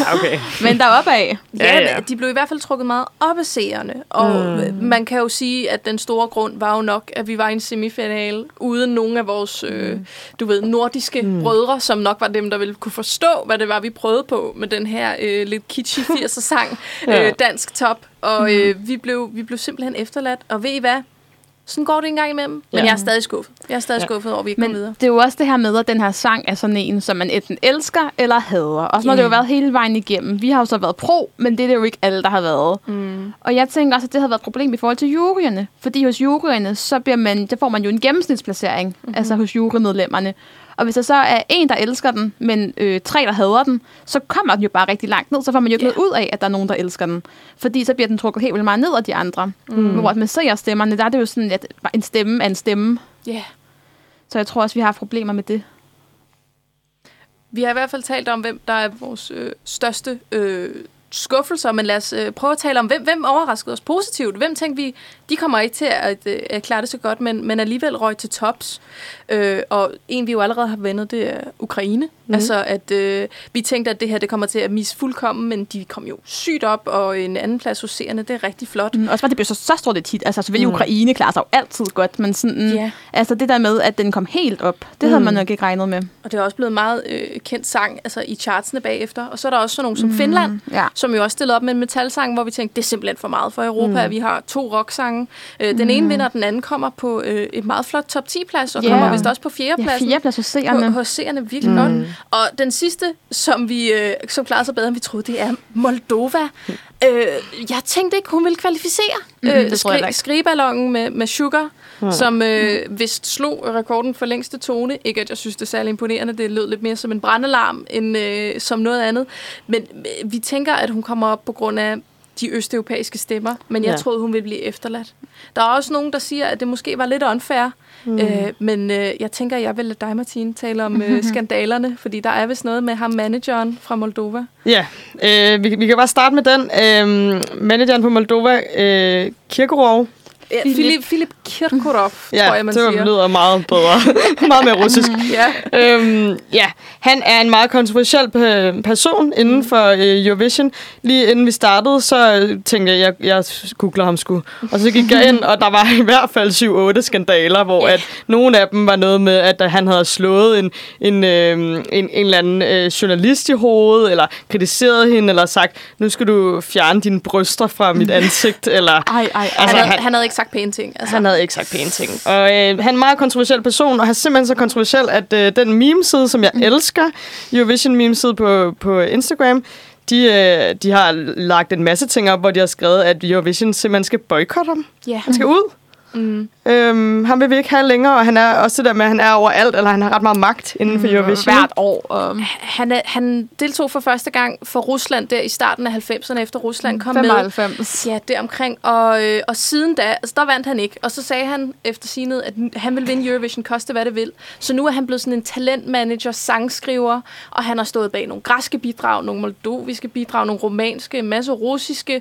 Ja, okay. Men der opad. Ja, Ja, ja. de blev i hvert fald trukket meget op af seerne, og mm. man kan jo sige, at den store grund var jo nok, at vi var i en semifinale uden nogen af vores, øh, du ved, nordiske mm. brødre, som nok var dem, der ville kunne forstå, hvad det var, vi prøvede på med den her øh, lidt kitschy (laughs) 80'er sang, Ja. øh, dansk top, og øh, vi, blev, vi blev simpelthen efterladt, og ved I hvad? Sådan går det en gang imellem. Men Ja. jeg er stadig skuffet. Jeg er stadig Ja. skuffet over, at vi ikke Men kom videre. det er jo også det her med, at den her sang er sådan en, som man enten elsker eller hader. Og sådan har det jo været hele vejen igennem. Vi har jo så været pro, men det er det jo ikke alle, der har været. Mm. Og jeg tænker også, at det har været et problem i forhold til juryerne. Fordi hos juryerne, så bliver man, der får man jo en gennemsnitsplacering, mm-hmm. altså hos jurymedlemmerne. Og hvis der så er en, der elsker den, men øh, tre, der hader den, så kommer den jo bare rigtig langt ned. Så får man jo ikke Ja. yeah. noget ud af, at der er nogen, der elsker den. Fordi så bliver den trukket helt vildt meget ned af de andre. Mm. Hvor man ser stemmerne, der er det jo sådan, at en stemme er en stemme. Yeah. Så jeg tror også, vi har problemer med det. Vi har i hvert fald talt om, hvem der er vores øh, største øh, skuffelser, men lad os øh, prøve at tale om, hvem, hvem overraskede os positivt. Hvem tænkte vi, de kommer ikke til at, øh, at klare det så godt, men, men alligevel røg til tops. Øh, og en, vi jo allerede har vendet, det er Ukraine. Mm. Altså, at øh, vi tænkte, at det her det kommer til at misse fuldkommen, men de kom jo sygt op, og en anden plads hos seerne, det er rigtig flot. Mm, også bare, det blev så, så stort et hit. Altså, selvfølgelig mm. Ukraine klarer sig jo altid godt, men sådan, Ja. altså det der med, at den kom helt op, det mm. havde man nok ikke regnet med. Og det er også blevet meget øh, kendt sang altså i chartsene bagefter. Og så er der også sådan nogle som mm. Finland, Ja. Som jo også stillede op med en metalsang, hvor vi tænkte, det er simpelthen for meget for Europa, mm. at vi har to rocksange. Øh, den ene vinder, den anden kommer på øh, et meget flot top 10-plads, og Ja. kommer vist også på Ja, fjerdepladsen. fjerdeplads hos på, seerne. hos seerne virkelig mm. godt. Og den sidste, som vi øh, som klarede sig bedre, end vi troede, det er Moldova. Øh, jeg tænkte ikke, hun ville kvalificere. Mhm, øh, ikke. skrigeballongen med, med Sugar, som øh, vist slog rekorden for længste tone. Ikke, at jeg synes, det er særlig imponerende. Det lød lidt mere som en brandalarm, end øh, som noget andet. Men øh, vi tænker, at hun kommer op på grund af de østeuropæiske stemmer, men jeg Ja. troede, hun ville blive efterladt. Der er også nogen, der siger, at det måske var lidt unfair, mm. øh, men øh, jeg tænker, jeg vil lade dig, Martine, tale om øh, (laughs) skandalerne, fordi der er vist noget med ham, manageren fra Moldova. Ja, øh, vi, vi kan bare starte med den. Øh, manageren på Moldova, øh, Kirkorov. Ja, Filip, Filip Kirkorov, Ja, tror jeg, man det siger. lyder meget bedre. (laughs) meget mere russisk. Ja. øhm, ja, han er en meget kontroversiel pe- person inden for øh, Eurovision. Lige inden vi startede, så øh, tænkte jeg, jeg, jeg googler ham sgu. Og så gik jeg ind, og der var i (laughs) hvert fald 7-8 skandaler, hvor at nogle af dem var noget med, at han havde slået en, en, øh, en, en eller anden øh, journalist i hovedet, eller kritiseret hende, eller sagt, nu skal du fjerne dine bryster fra mit (laughs) ansigt, eller... Ej, ej, ej. Altså, han, havde, han- han havde ikke sagt pæne ting. Altså. Han havde ikke sagt pæne ting. Og øh, han er en meget kontroversiel person, og han er simpelthen så kontroversiel, at øh, den meme-side, som jeg mm. elsker, Eurovision meme-side på, på Instagram, de, øh, de har lagt en masse ting op, hvor de har skrevet, at Eurovision simpelthen skal boykotte ham. Ja. Han skal ud. Mm. Øhm, han vil vi ikke have længere, og han er også det der med, at han er overalt, eller han har ret meget magt inden for Eurovision. Hvert år. Og Han, er, han deltog for første gang for Rusland der i starten af 90'erne, efter Rusland kom med. 95. Ja, deromkring. Og, øh, og siden da, altså der vandt han ikke. Og så sagde han efter signet, at han ville vinde Eurovision, koste hvad det vil. Så nu er han blevet sådan en talentmanager, sangskriver, og han har stået bag nogle græske bidrag, nogle moldoviske bidrag, nogle romanske, en masse russiske.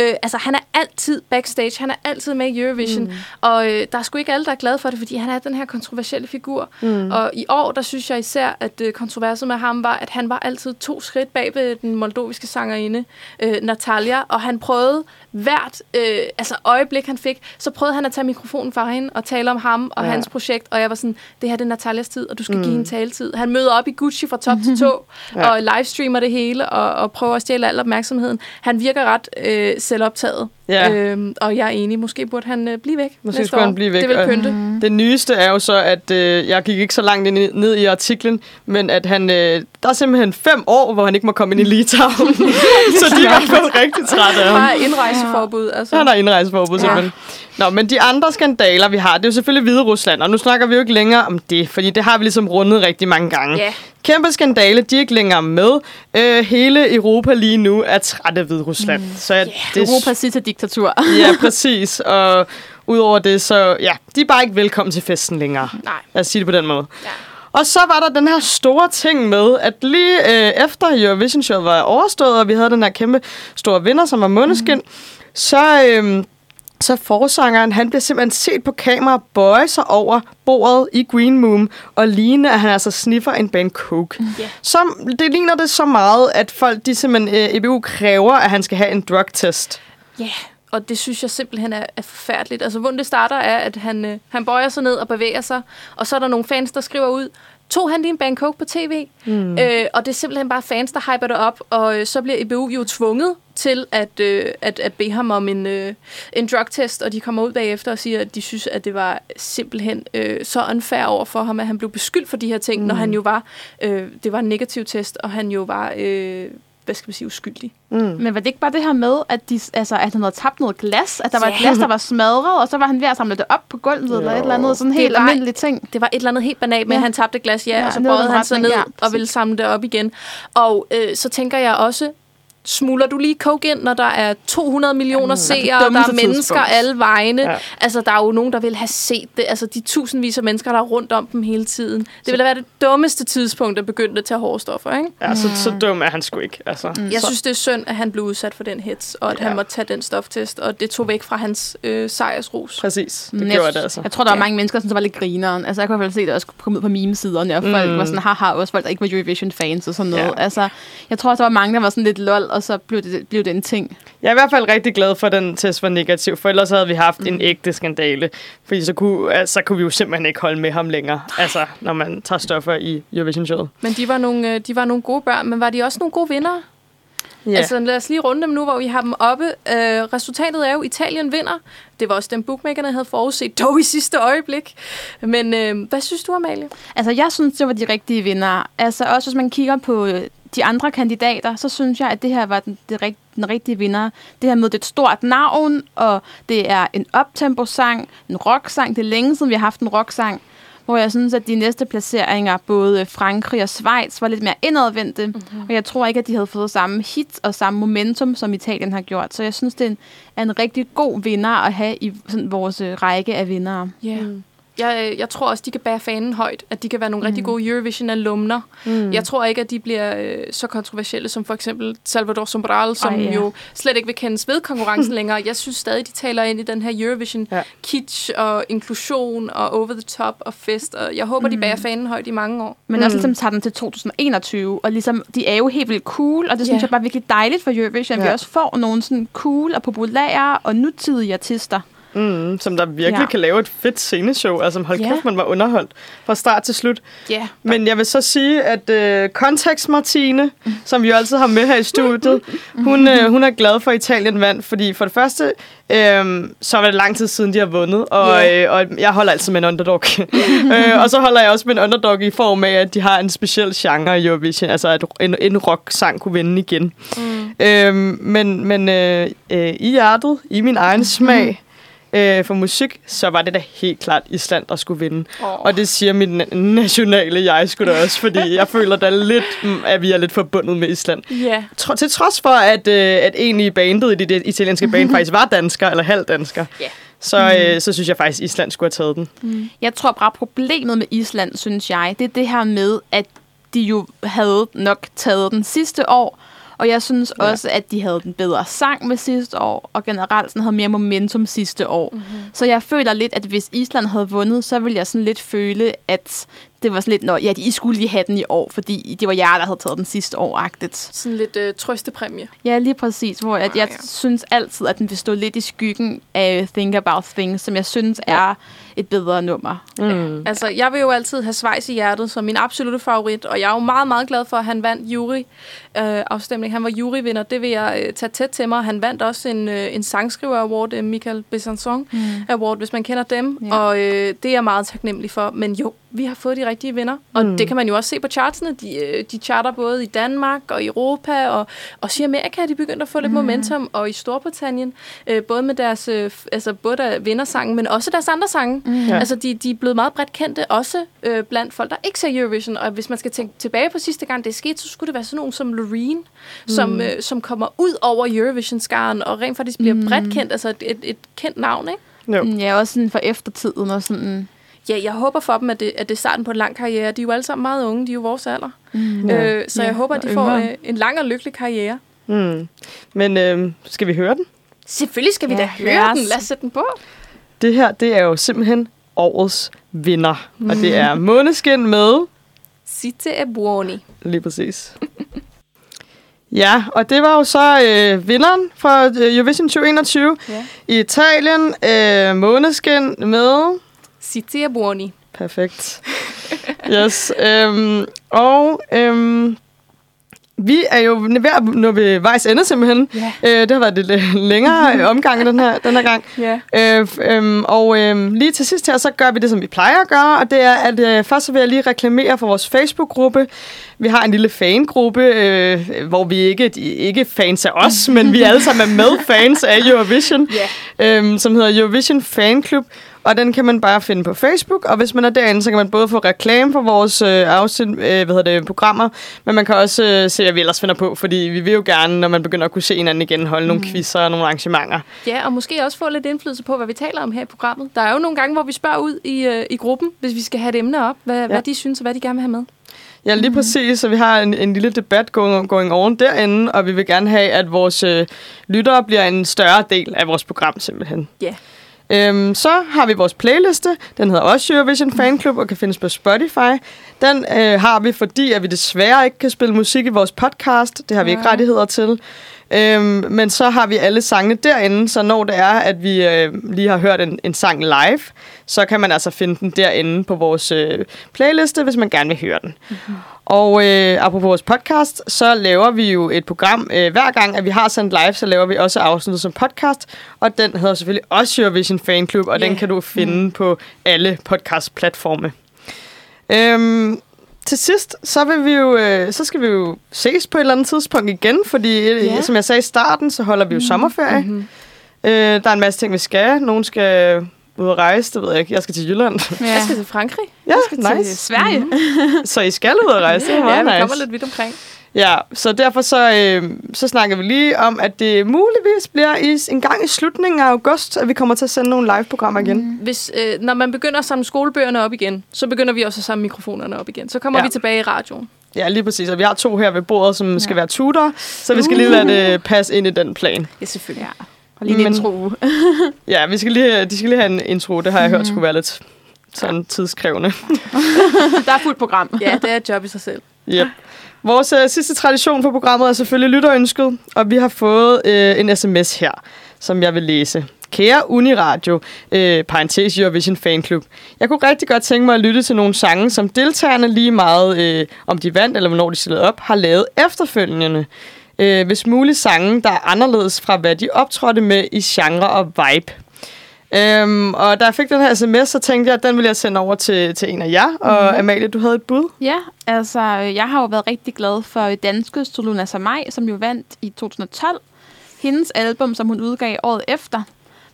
Øh, altså, han er altid backstage, han er altid med i Eurovision. Mm. Og øh, der er sgu ikke alle, der er glade for det, fordi han er den her kontroversielle figur. Mm. Og i år, der synes jeg især, at øh, kontroverset med ham var, at han var altid to skridt bag ved den moldoviske sangerinde, øh, Natalia, og han prøvede hvert øh, altså øjeblik, han fik, så prøvede han at tage mikrofonen fra hende og tale om ham og Ja. hans projekt, og jeg var sådan, det her det er Natalias tid, og du skal mm. give hende taletid. Han møder op i Gucci fra top til tå, (laughs) ja. og livestreamer det hele, og, og prøver at stjæle al opmærksomheden. Han virker ret øh, selvoptaget, Ja. øhm, og jeg er enig, måske burde han øh, blive væk Måske næste skulle år. han blive væk, Det vil pynte. Det nyeste er jo så, at øh, jeg gik ikke så langt ind i, ned i artiklen, men at han, øh, der er simpelthen fem år, hvor han ikke må komme ind i Litauen. (laughs) så de er fald rigtig trætte af ham. Bare indrejseforbud. Altså. Han har indrejseforbud, Ja. simpelthen. Nå, men de andre skandaler, vi har, det er jo selvfølgelig Hvide Rusland, og nu snakker vi jo ikke længere om det, fordi det har vi ligesom rundet rigtig mange gange. Ja. Kæmpe skandale, de er ikke længere med. Øh, hele Europa lige nu er træt af Hvide Rusland. Mm. Så jeg, det, Europas sidste diktatur. Ja, (laughs) præcis. Og udover det, så ja, de er bare ikke velkommen til festen længere. Nej. Lad os sige det på den måde. Ja. Og så var der den her store ting med, at lige øh, efter Eurovision Show var overstået, og vi havde den her kæmpe store vinder, som var Måneskin, mm. så, øh, så forsangeren, han bliver simpelthen set på kamera bøje sig over bordet i Green Room, og ligne, at han altså sniffer en band coke. Ja. Som, det ligner det så meget, at folk, de simpelthen, øh, EBU kræver, at han skal have en drugtest. Ja, og det synes jeg simpelthen er, er forfærdeligt. Altså, hvordan det starter er, at han, øh, han bøjer sig ned og bevæger sig, og så er der nogle fans, der skriver ud, tog han lige en Bangkok på tv? Mm. Øh, og det er simpelthen bare fans, der hyper det op, og øh, så bliver EBU jo tvunget til at, øh, at, at bede ham om en, øh, en drugtest, og de kommer ud bagefter og siger, at de synes, at det var simpelthen øh, så unfair over for ham, at han blev beskyldt for de her ting, mm. når han jo var, øh, det var en negativ test, og han jo var, øh, hvad skal man sige, uskyldig. Men var det ikke bare det her med, at, de, altså, at han havde tabt noget glas? At der var et Ja. glas, der var smadret, og så var han ved at samle det op på gulvet, eller et eller andet sådan Det helt var- almindeligt ting. Det var et eller andet helt banalt med, Ja. at han tabte glas, ja, Ja, og så bøjede han sig ned ja, og ville samle det op igen. Og øh, så tænker jeg også, smuler du lige coke ind, når der er 200 millioner seere, og der er mennesker tidspunkt. alle vegne. Ja. Altså, der er jo nogen, der vil have set det. Altså, de tusindvis af mennesker, der er rundt om dem hele tiden. Det ville være det dummeste tidspunkt at begynde at tage hårde stoffer, ikke? Ja, så, så dum er han sgu ikke. Altså. Mm. Jeg synes, det er synd, at han blev udsat for den hits, og at Ja. han måtte tage den stoftest, og det tog væk fra hans øh, sejrsrus. Præcis, det Men gjorde jeg, det altså. Jeg tror, der var Ja. mange mennesker, som var lidt grineren. Altså, jeg kunne i hvert fald se, at det også kom ud på meme-siderne, og folk Mm. var sådan, haha, også folk, der ikke var Eurovision-fans og sådan noget. Ja. Altså, jeg tror også, der var mange, der var sådan lidt lol, og så blev det, blev det en ting. Jeg er i hvert fald rigtig glad for, at den test var negativ, for ellers havde vi haft mm. en ægte skandale. Fordi så kunne, altså, så kunne vi jo simpelthen ikke holde med ham længere, altså, når man tager stoffer i Eurovision-showet. Men de var, nogle, øh, de var nogle gode børn, men var de også nogle gode vinder? Ja. Yeah. Altså lad os lige runde dem nu, hvor vi har dem oppe. Øh, resultatet er jo, Italien vinder. Det var også den bookmakerne havde forudset, dog i sidste øjeblik. Men øh, hvad synes du, Amalie? Altså, jeg synes, det var de rigtige vinder. Altså, også hvis man kigger på øh, de andre kandidater, så synes jeg, at det her var den, det rigt, den rigtige vinder. Det her med det er et stort navn, og det er en optempo-sang, en rocksang. Det er længe siden, vi har haft en rocksang. Hvor jeg synes, at de næste placeringer, både Frankrig og Schweiz, var lidt mere indadvendte. Mm-hmm. Og jeg tror ikke, at de havde fået samme hit og samme momentum, som Italien har gjort. Så jeg synes, det er en, er en rigtig god vinder at have i sådan, vores øh, række af vindere. Yeah. Mm. Jeg, jeg tror også, de kan bære fanen højt. At de kan være nogle mm. rigtig gode Eurovision-alumner. Mm. Jeg tror ikke, at de bliver øh, så kontroversielle som for eksempel Salvador Sobral, som Ej, ja. ja. jo slet ikke vil kendes ved konkurrencen (laughs) længere. Jeg synes stadig, de taler ind i den her Ja. Eurovision-kitsch og inklusion og over the top og fest. Og jeg håber, mm. de bærer fanen højt i mange år. Men mm. også ligesom tager den til 2021, og ligesom, de er jo helt vildt cool, og det synes Ja. jeg bare er virkelig dejligt for Eurovision, at vi Ja. også får nogle sådan cool og populære og nutidige artister. Mm, som der virkelig ja. Kan lave et fedt sceneshow. Altså hold Ja. kæft, man var underholdt fra start til slut. Ja. Men jeg vil så sige, at øh, Kontekst Martine, som vi jo altid har med her i studiet, (laughs) hun, øh, hun er glad for, at Italien vandt, fordi for det første, øh, så var det lang tid siden, de har vundet, og, Ja. øh, og jeg holder altid med en underdog. (laughs) øh, og så holder jeg også med en underdog i form af, at de har en speciel genre i Eurovision, altså at en, en rock-sang kunne vinde igen. Mm. Øh, men men øh, øh, i hjertet, i min egen smag øh, for musik, så var det da helt klart Island, der skulle vinde. Oh. Og det siger mit na- nationale jeg skulle da også, fordi jeg (laughs) føler da lidt, mm, at vi er lidt forbundet med Island. Ja. Tro, til trods for, at, øh, at en i bandet i det, det italienske band (laughs) faktisk var dansker, eller halvdansker, Ja. så, øh, så synes jeg faktisk, at Island skulle have taget den. Jeg tror bare, problemet med Island, synes jeg, det er det her med, at de jo havde nok taget den sidste år, og jeg synes Ja. også, at de havde den bedre sang med sidste år, og generelt sådan havde mere momentum sidste år. Mhm. Mm-hmm. Så jeg føler lidt, at hvis Island havde vundet, så ville jeg sådan lidt føle, at det var sådan lidt, Nå, ja, I skulle lige have den i år, fordi det var jer, der havde taget den sidste år-agtigt. Sådan lidt øh, trøstepræmie. Ja, lige præcis, hvor at jeg Ah, ja. synes altid, at den vil stå lidt i skyggen af Think About Things, som jeg synes er et bedre nummer. Mm. Altså, jeg vil jo altid have Schweiz i hjertet som min absolute favorit, og jeg er jo meget, meget glad for, at han vandt jury øh, afstemning. Han var juryvinder, det vil jeg øh, tage tæt til mig. Han vandt også en, øh, en sangskriver award, øh, Michael Besançon Mm. award, hvis man kender dem, Ja. og øh, det er jeg meget taknemmelig for. Men jo, vi har fået de rigtige vinder, og Mm. det kan man jo også se på chartsene. De, øh, de charter både i Danmark og i Europa, og også i Amerika er de begyndt at få lidt Mm. momentum, og i Storbritannien, øh, både med deres, øh, altså både der vindersangen, men også deres andre sange. Mm. Ja. Altså, de, de er blevet meget bredt kendte, også øh, blandt folk, der ikke ser Eurovision. Og hvis man skal tænke tilbage på sidste gang, det skete, så skulle det være sådan nogen som Loreen, mm. som, øh, som kommer ud over Eurovision-skaren, og rent faktisk bliver mm. bredt kendt, altså et, et, et kendt navn, ikke? Jo. Ja, også sådan for eftertiden og sådan... Ja, jeg håber for dem, at det, at det er starten på en lang karriere. De er jo alle sammen meget unge, de er jo vores alder. Mm. Ja. Øh, så Ja, jeg håber, at de får øh, en lang og lykkelig karriere. Mm. Men øh, skal vi høre den? Selvfølgelig skal vi Ja, da høre den. Lad os sætte den på. Det her, det er jo simpelthen årets vinder. Og det er Måneskin med Sitte e buoni. Lige præcis. (laughs) Ja, og det var jo så øh, vinderen fra øh, Eurovision 2021 Ja. i Italien. Øh, Måneskin med... Sitte e buoni. Perfekt. Yes. Øhm, og øhm, vi er jo ved at nå ved vejs ende simpelthen. Ja. Øh, det har været lidt øh, længere (laughs) omgang den her, den her gang. Ja. Øh, øhm, og øhm, lige til sidst her, så gør vi det, som vi plejer at gøre, og det er, at øh, først så vil jeg lige reklamere for vores Facebook-gruppe. Vi har en lille fangruppe, øh, hvor vi ikke de, ikke fans af os, (laughs) men vi alle sammen er med fans af Eurovision, Ja. øhm, som hedder Eurovision Fan Club. Og den kan man bare finde på Facebook, og hvis man er derinde, så kan man både få reklame for vores øh, afsnit, øh, hvad hedder det, programmer, men man kan også øh, se, hvad vi ellers finder på, fordi vi vil jo gerne, når man begynder at kunne se hinanden igen, holde nogle quizzer og nogle arrangementer. Ja, og måske også få lidt indflydelse på, hvad vi taler om her i programmet. Der er jo nogle gange, hvor vi spørger ud i, øh, i gruppen, hvis vi skal have et emne op, hvad, ja. hvad de synes og hvad de gerne vil have med. Ja, lige præcis. Så vi har en, en lille debat going, going on derinde, og vi vil gerne have, at vores øh, lyttere bliver en større del af vores program simpelthen. Ja. Øhm, så har vi vores playliste. Den hedder også Eurovision Fan Club og kan findes på Spotify. Den øh, har vi, fordi at vi desværre ikke kan spille musik i vores podcast. Det har vi ikke Nej. rettigheder til. Øhm, men så har vi alle sangene derinde, så når det er, at vi øh, lige har hørt en, en sang live, så kan man altså finde den derinde på vores øh, playliste, hvis man gerne vil høre den. Mm-hmm. Og øh, apropos vores podcast, så laver vi jo et program. Øh, hver gang, at vi har sendt live, så laver vi også afsnittet som podcast. Og den hedder selvfølgelig også Eurovision Fan Club, og Ja. den kan du finde mm. på alle podcast-platforme. Øhm, til sidst, så, vil vi jo, øh, så skal vi jo ses på et eller andet tidspunkt igen, fordi øh, Ja. som jeg sagde i starten, så holder vi jo mm. sommerferie. Mm-hmm. Øh, der er en masse ting, vi skal. Nogen skal ud og rejse, det ved jeg ikke. Jeg skal til Jylland. Ja. Jeg skal til Frankrig. ja, skal til nice. Sverige. Så I skal ud og rejse, det er ja, meget vi nice. kommer lidt vidt omkring. Ja, så derfor så, øh, så snakker vi lige om, at det muligvis bliver i, en gang i slutningen af august, at vi kommer til at sende nogle live-programmer igen. Mm. Hvis, øh, når man begynder at samle skolebøgerne op igen, så begynder vi også at samle mikrofonerne op igen. Så kommer Ja. vi tilbage i radioen. Ja, lige præcis. Og vi har to her ved bordet, som ja. skal være tutor, så vi skal lige lade det passe ind i den plan. Ja, selvfølgelig. Ja. Og lige en Men- intro. (laughs) Ja, vi skal lige, de skal lige have en intro. Det har jeg hørt skulle være lidt sådan tidskrævende. (laughs) Der er fuldt program. Ja, det er et job i sig selv. Yep. Vores øh, sidste tradition for programmet er selvfølgelig lytterønsket, og vi har fået øh, en sms her, som jeg vil læse. Kære Uniradio, øh, parentes Eurovision Fanklub. Jeg kunne rigtig godt tænke mig at lytte til nogle sange, som deltagerne lige meget, øh, om de vandt eller hvornår de stillede op, har lavet efterfølgende. Øh, hvis muligt sange, der er anderledes fra, hvad de optrådte med i genre og vibe. Øhm, og da jeg fik den her sms, så tænkte jeg, at den ville jeg sende over til, til en af jer. Og Mhm. Amalie, du havde et bud. Ja, altså, jeg har jo været rigtig glad for danske Soluna Samai, som jo vandt i 2012. Hendes album, som hun udgav året efter,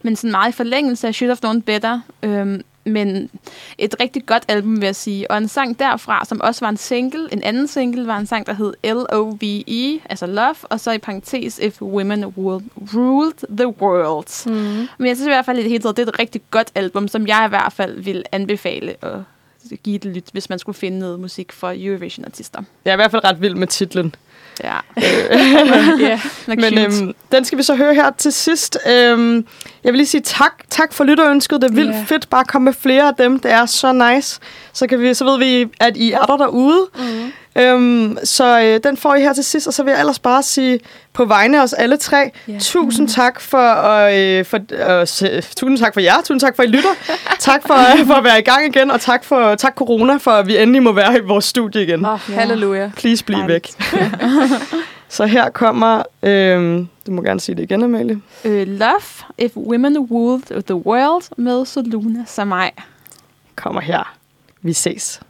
men sådan meget i forlængelse af Should Have Known Better. Øhm, men et rigtig godt album, vil jeg sige. Og en sang derfra, som også var en single. En anden single var en sang, der hed L-O-V-E, altså Love, og så i parentes If Women Ruled, the World. Mm. Men jeg synes i hvert fald, at det hele taget, det er et rigtig godt album, som jeg i hvert fald vil anbefale at give det lyt, hvis man skulle finde noget musik for Eurovision-artister. Jeg er i hvert fald ret vild med titlen. Ja. (laughs) ja, Men øhm, den skal vi så høre her til sidst. Øhm, jeg vil lige sige tak, tak for lytterønsket. Det er vildt yeah. fedt bare at komme med flere af dem. Det er så nice. Så, kan vi, så ved vi, at I er der derude. Mm. Øhm, så øh, den får I her til sidst. Og så vil jeg ellers bare sige på vegne af os alle tre, Ja. tusind tak for, øh, for øh, se- tusind tak for jer. Tusind tak for, at I lytter. (laughs) tak for, øh, for at være i gang igen. Og tak, for, tak corona, for at vi endelig må være i vores studie igen. Oh, halleluja. Please bliv væk. (laughs) så her kommer... Øhm, du må gerne sige det igen, Amalie. øh, Love, If Women Ruled the World med Soluna Samai. Kommer her. Vi ses.